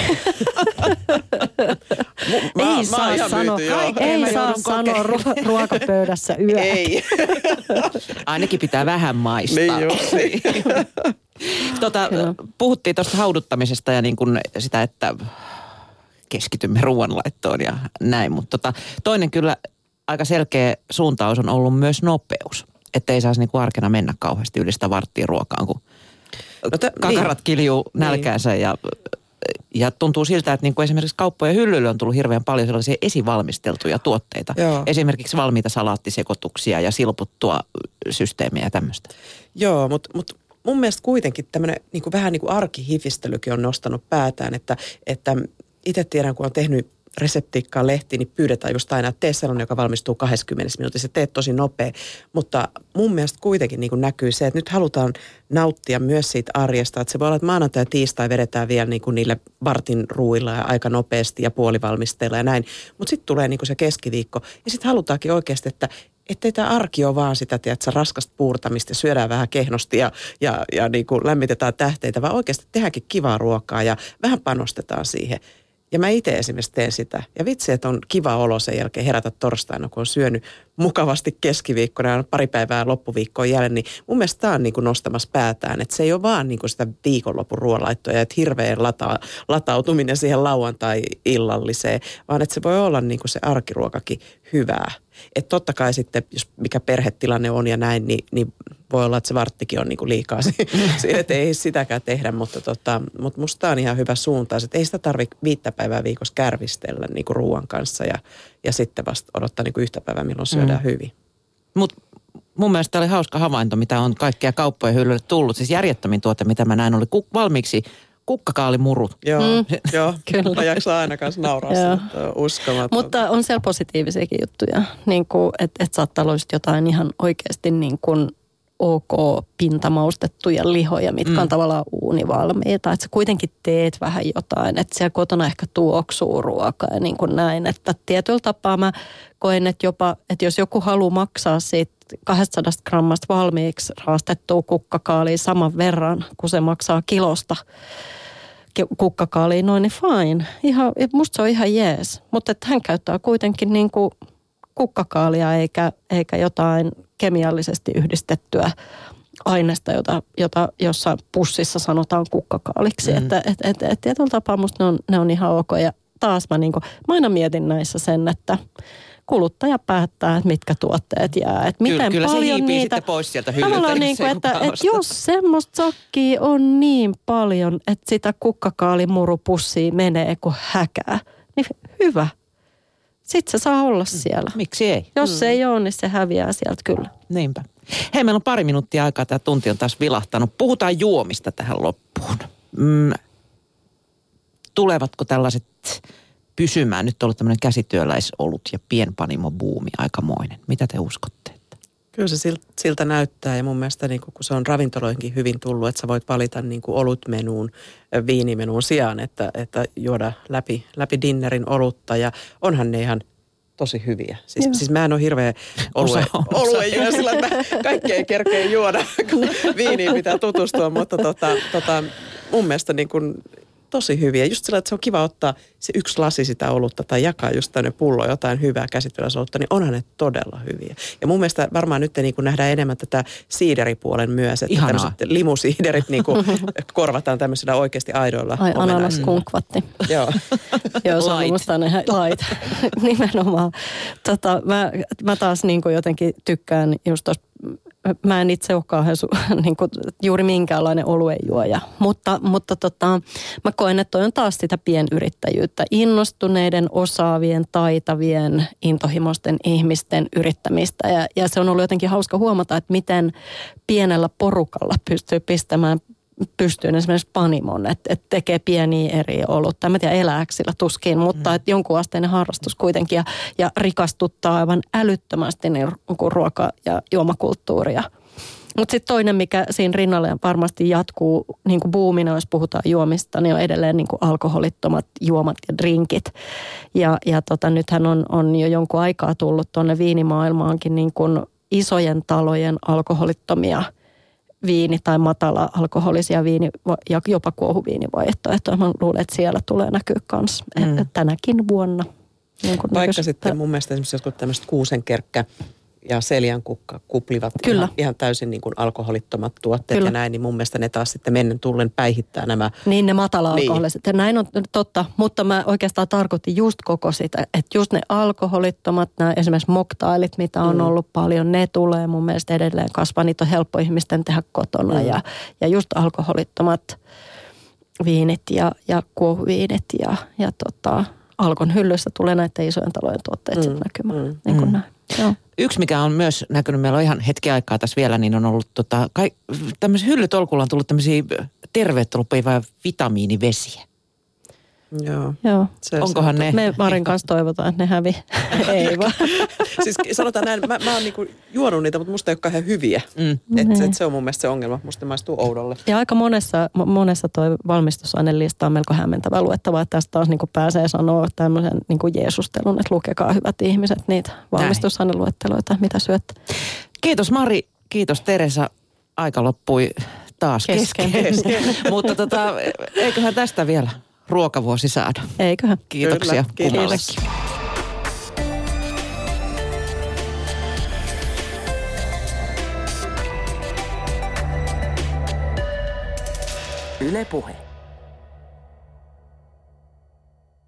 Mä- mä ei oon saa sanoa, myyty, ei Mä saa sanoa ru- ruokapöydässä yö. Ei. Ainakin pitää vähän maistaa. niin just. Tota, Kyllä. puhuttiin tuosta hauduttamisesta ja niin kuin sitä, että keskitymme ruoanlaittoon ja näin. Mutta tota, toinen kyllä aika selkeä suuntaus on ollut myös nopeus. Että ei saisi niin kuin arkena mennä kauheasti yli sitä varttia ruokaan, kun No tä- kakarat niin. kiljuu nälkäänsä ja, ja tuntuu siltä, että niin kuin esimerkiksi kauppojen hyllylle on tullut hirveän paljon sellaisia esivalmisteltuja tuotteita. Joo. Esimerkiksi valmiita salaattisekoituksia ja silputtua systeemiä ja tämmöistä. Joo, mutta mut mun mielestä kuitenkin tämmöinen niin vähän niin kuin arkihifistelykin on nostanut päätään, että, että itse tiedän, kun on tehnyt reseptiikkaa lehti, niin pyydetään just aina, että tee sellainen, joka valmistuu 20 minuutissa. Teet tosi nopea, mutta mun mielestä kuitenkin niin kuin näkyy se, että nyt halutaan nauttia myös siitä arjesta. Että se voi olla, että maanantai ja tiistai vedetään vielä niin kuin niille vartin ruuilla ja aika nopeasti ja puolivalmisteilla ja näin. Mutta sitten tulee niin kuin se keskiviikko ja sitten halutaankin oikeasti, että ettei tämä arki ole vaan sitä, että raskasta puurtamista syödään vähän kehnosti ja, ja, ja niin kuin lämmitetään tähteitä, vaan oikeasti tehdäänkin kivaa ruokaa ja vähän panostetaan siihen. Ja mä itse esimerkiksi teen sitä. Ja vitsi, että on kiva olo sen jälkeen herätä torstaina, kun on syönyt mukavasti keskiviikkona pari päivää loppuviikkoon jälleen. Niin mun mielestä tämä on niin kuin nostamassa päätään. Että se ei ole vaan niin kuin sitä viikonlopun ruoanlaittoa ja että hirveän lata, latautuminen siihen lauantai-illalliseen, vaan että se voi olla niin kuin se arkiruokakin hyvää. Että totta kai sitten, jos mikä perhetilanne on ja näin, niin, niin voi olla, että se varttikin on niin kuin liikaa si- siinä, että ei sitäkään tehdä, mutta, tota, mutta musta on ihan hyvä suuntaus, että ei sitä tarvitse viittä päivää viikossa kärvistellä niin kuin ruoan kanssa ja, ja sitten vasta odottaa niin kuin yhtä päivää, milloin syödään mm. hyvin. Mutta mun mielestä tämä oli hauska havainto, mitä on kaikkia kauppojen hyllylle tullut. Siis järjettömin tuote, mitä mä näin, oli ku- valmiiksi kukkakaalimurut. Joo, mm. joo. Kyllä. Mä jaksan aina kanssa nauraa uskomaton. Mutta on siellä positiivisiakin juttuja, niin että et saattaa olla just jotain ihan oikeasti niin kuin ok pintamaustettuja lihoja, mitkä mm. on tavallaan uunivalmiita. Että sä kuitenkin teet vähän jotain, että siellä kotona ehkä tuoksuu ruokaa ja niin kuin näin. Että tietyllä tapaa mä koen, että jopa, että jos joku haluaa maksaa siitä 200 grammasta valmiiksi raastettua kukkakaalia saman verran, kuin se maksaa kilosta ki- kukkakaaliin noin, niin fine. Ihan, musta se on ihan jees. Mutta että hän käyttää kuitenkin niin kuin kukkakaalia eikä, eikä jotain kemiallisesti yhdistettyä aineesta, jota, jota jossain pussissa sanotaan kukkakaaliksi. Mm. Että et, et, et, tietyllä tapaa musta ne on, ne on ihan ok. Ja taas mä, niin kuin, mä aina mietin näissä sen, että kuluttaja päättää, että mitkä tuotteet jää. Että miten kyllä, kyllä paljon se niitä, sitten pois sieltä hyllyltä. Niin kuin, että, että jos semmoista sakkia on niin paljon, että sitä kukkakaalimurupussia menee kuin häkää, niin hyvä. Sitten se saa olla siellä. Miksi ei? Jos se ei ole, niin se häviää sieltä kyllä. Niinpä. Hei, meillä on pari minuuttia aikaa. Tämä tunti on taas vilahtanut. Puhutaan juomista tähän loppuun. Mm. Tulevatko tällaiset pysymään? Nyt on ollut tämmöinen käsityöläisolut ja pienpanimo-buumi aikamoinen. Mitä te uskotte? Kyllä se siltä näyttää ja mun mielestä niin kun se on ravintoloihinkin hyvin tullut, että sä voit valita niin olutmenuun, viinimenuun sijaan, että, että juoda läpi, läpi dinnerin olutta ja onhan ne ihan tosi hyviä. Siis, siis mä en ole hirveä olue, oluen juoda, sillä mä kaikkea kerkeä juoda, kun viiniin pitää tutustua, mutta tota, tota, mun mielestä niin kun tosi hyviä. Just sillä, että se on kiva ottaa se yksi lasi sitä olutta tai jakaa just tänne pullo jotain hyvää käsittelysolutta, niin onhan ne todella hyviä. Ja mun mielestä varmaan nyt niin kuin nähdään enemmän tätä siideripuolen myös, että Ihanaa. tämmöiset limusiiderit niin kuin korvataan tämmöisillä oikeasti aidoilla Ai ananas kunkvatti. Joo. Joo, se on musta ne lait. Nimenomaan. Tota, mä, mä taas niin kuin jotenkin tykkään just tuossa mä en itse ole kauhean su- niin kuin, juuri minkäänlainen oluejuoja, mutta, mutta tota, mä koen, että toi on taas sitä pienyrittäjyyttä. Innostuneiden, osaavien, taitavien, intohimoisten ihmisten yrittämistä ja, ja se on ollut jotenkin hauska huomata, että miten pienellä porukalla pystyy pistämään pystyyn esimerkiksi panimon, että, että tekee pieniä eri olutta. En tiedä elääkö sillä tuskin, mutta mm. että jonkun asteinen harrastus kuitenkin ja, ja rikastuttaa aivan älyttömästi niin kuin ruoka- ja juomakulttuuria. Mutta sitten toinen, mikä siinä rinnalle varmasti jatkuu niin kuin buumina, jos puhutaan juomista, niin on edelleen niin kuin alkoholittomat juomat ja drinkit. Ja, ja tota, nythän on, on jo jonkun aikaa tullut tuonne viinimaailmaankin niin kuin isojen talojen alkoholittomia – viini- tai matala alkoholisia viini- ja jopa kuohuviinivaihtoehtoja. Mä luulen, että siellä tulee näkyä myös mm. tänäkin vuonna. Niin Vaikka nykyistä... sitten mun mielestä esimerkiksi jotkut tämmöiset kuusenkerkkä ja seljankukka kuplivat Kyllä. Ihan, ihan täysin niin kuin alkoholittomat tuotteet Kyllä. ja näin, niin mun mielestä ne taas sitten mennen tullen päihittää nämä. Niin ne matala-alkoholiset. Niin. Ja näin on totta, mutta mä oikeastaan tarkoitin just koko sitä, että just ne alkoholittomat, nämä esimerkiksi moktailit, mitä on mm. ollut paljon, ne tulee mun mielestä edelleen kasvaa. Niitä on helppo ihmisten tehdä kotona mm. ja, ja just alkoholittomat viinit ja, ja kuohuviinit ja, ja tota, Alkon hyllyssä tulee näiden isojen talojen tuotteet mm. näkymään. Mm. Niin kuin mm. näin. Joo. Yksi, mikä on myös näkynyt, meillä on ihan hetki aikaa tässä vielä, niin on ollut tota, tämmöisiä hyllytolkulla on tullut tämmöisiä terveyttä lupivia vitamiinivesiä. Joo. Joo. Se, Onkohan se, ne? Me Marin kanssa toivotaan, että ne hävi. ei vaan. siis sanotaan näin, mä, mä oon niinku juonut niitä, mutta musta ei ole kauhean hyviä. Mm. Et, niin. et se on mun mielestä se ongelma. Musta ne maistuu oudolle. Ja aika monessa, monessa toi valmistusainelista on melko hämmentävä luettava. Että tästä taas niinku pääsee sanoa tämmöisen niinku Jeesustelun, että lukekaa hyvät ihmiset niitä valmistusaineluetteloita, mitä syötte. Kiitos Mari, kiitos Teresa. Aika loppui taas kesken. kesken. Mutta tota, eiköhän tästä vielä ruokavuosi saada. Eiköhän. Kiitoksia Kyllä, kummallekin. Yle Puhe.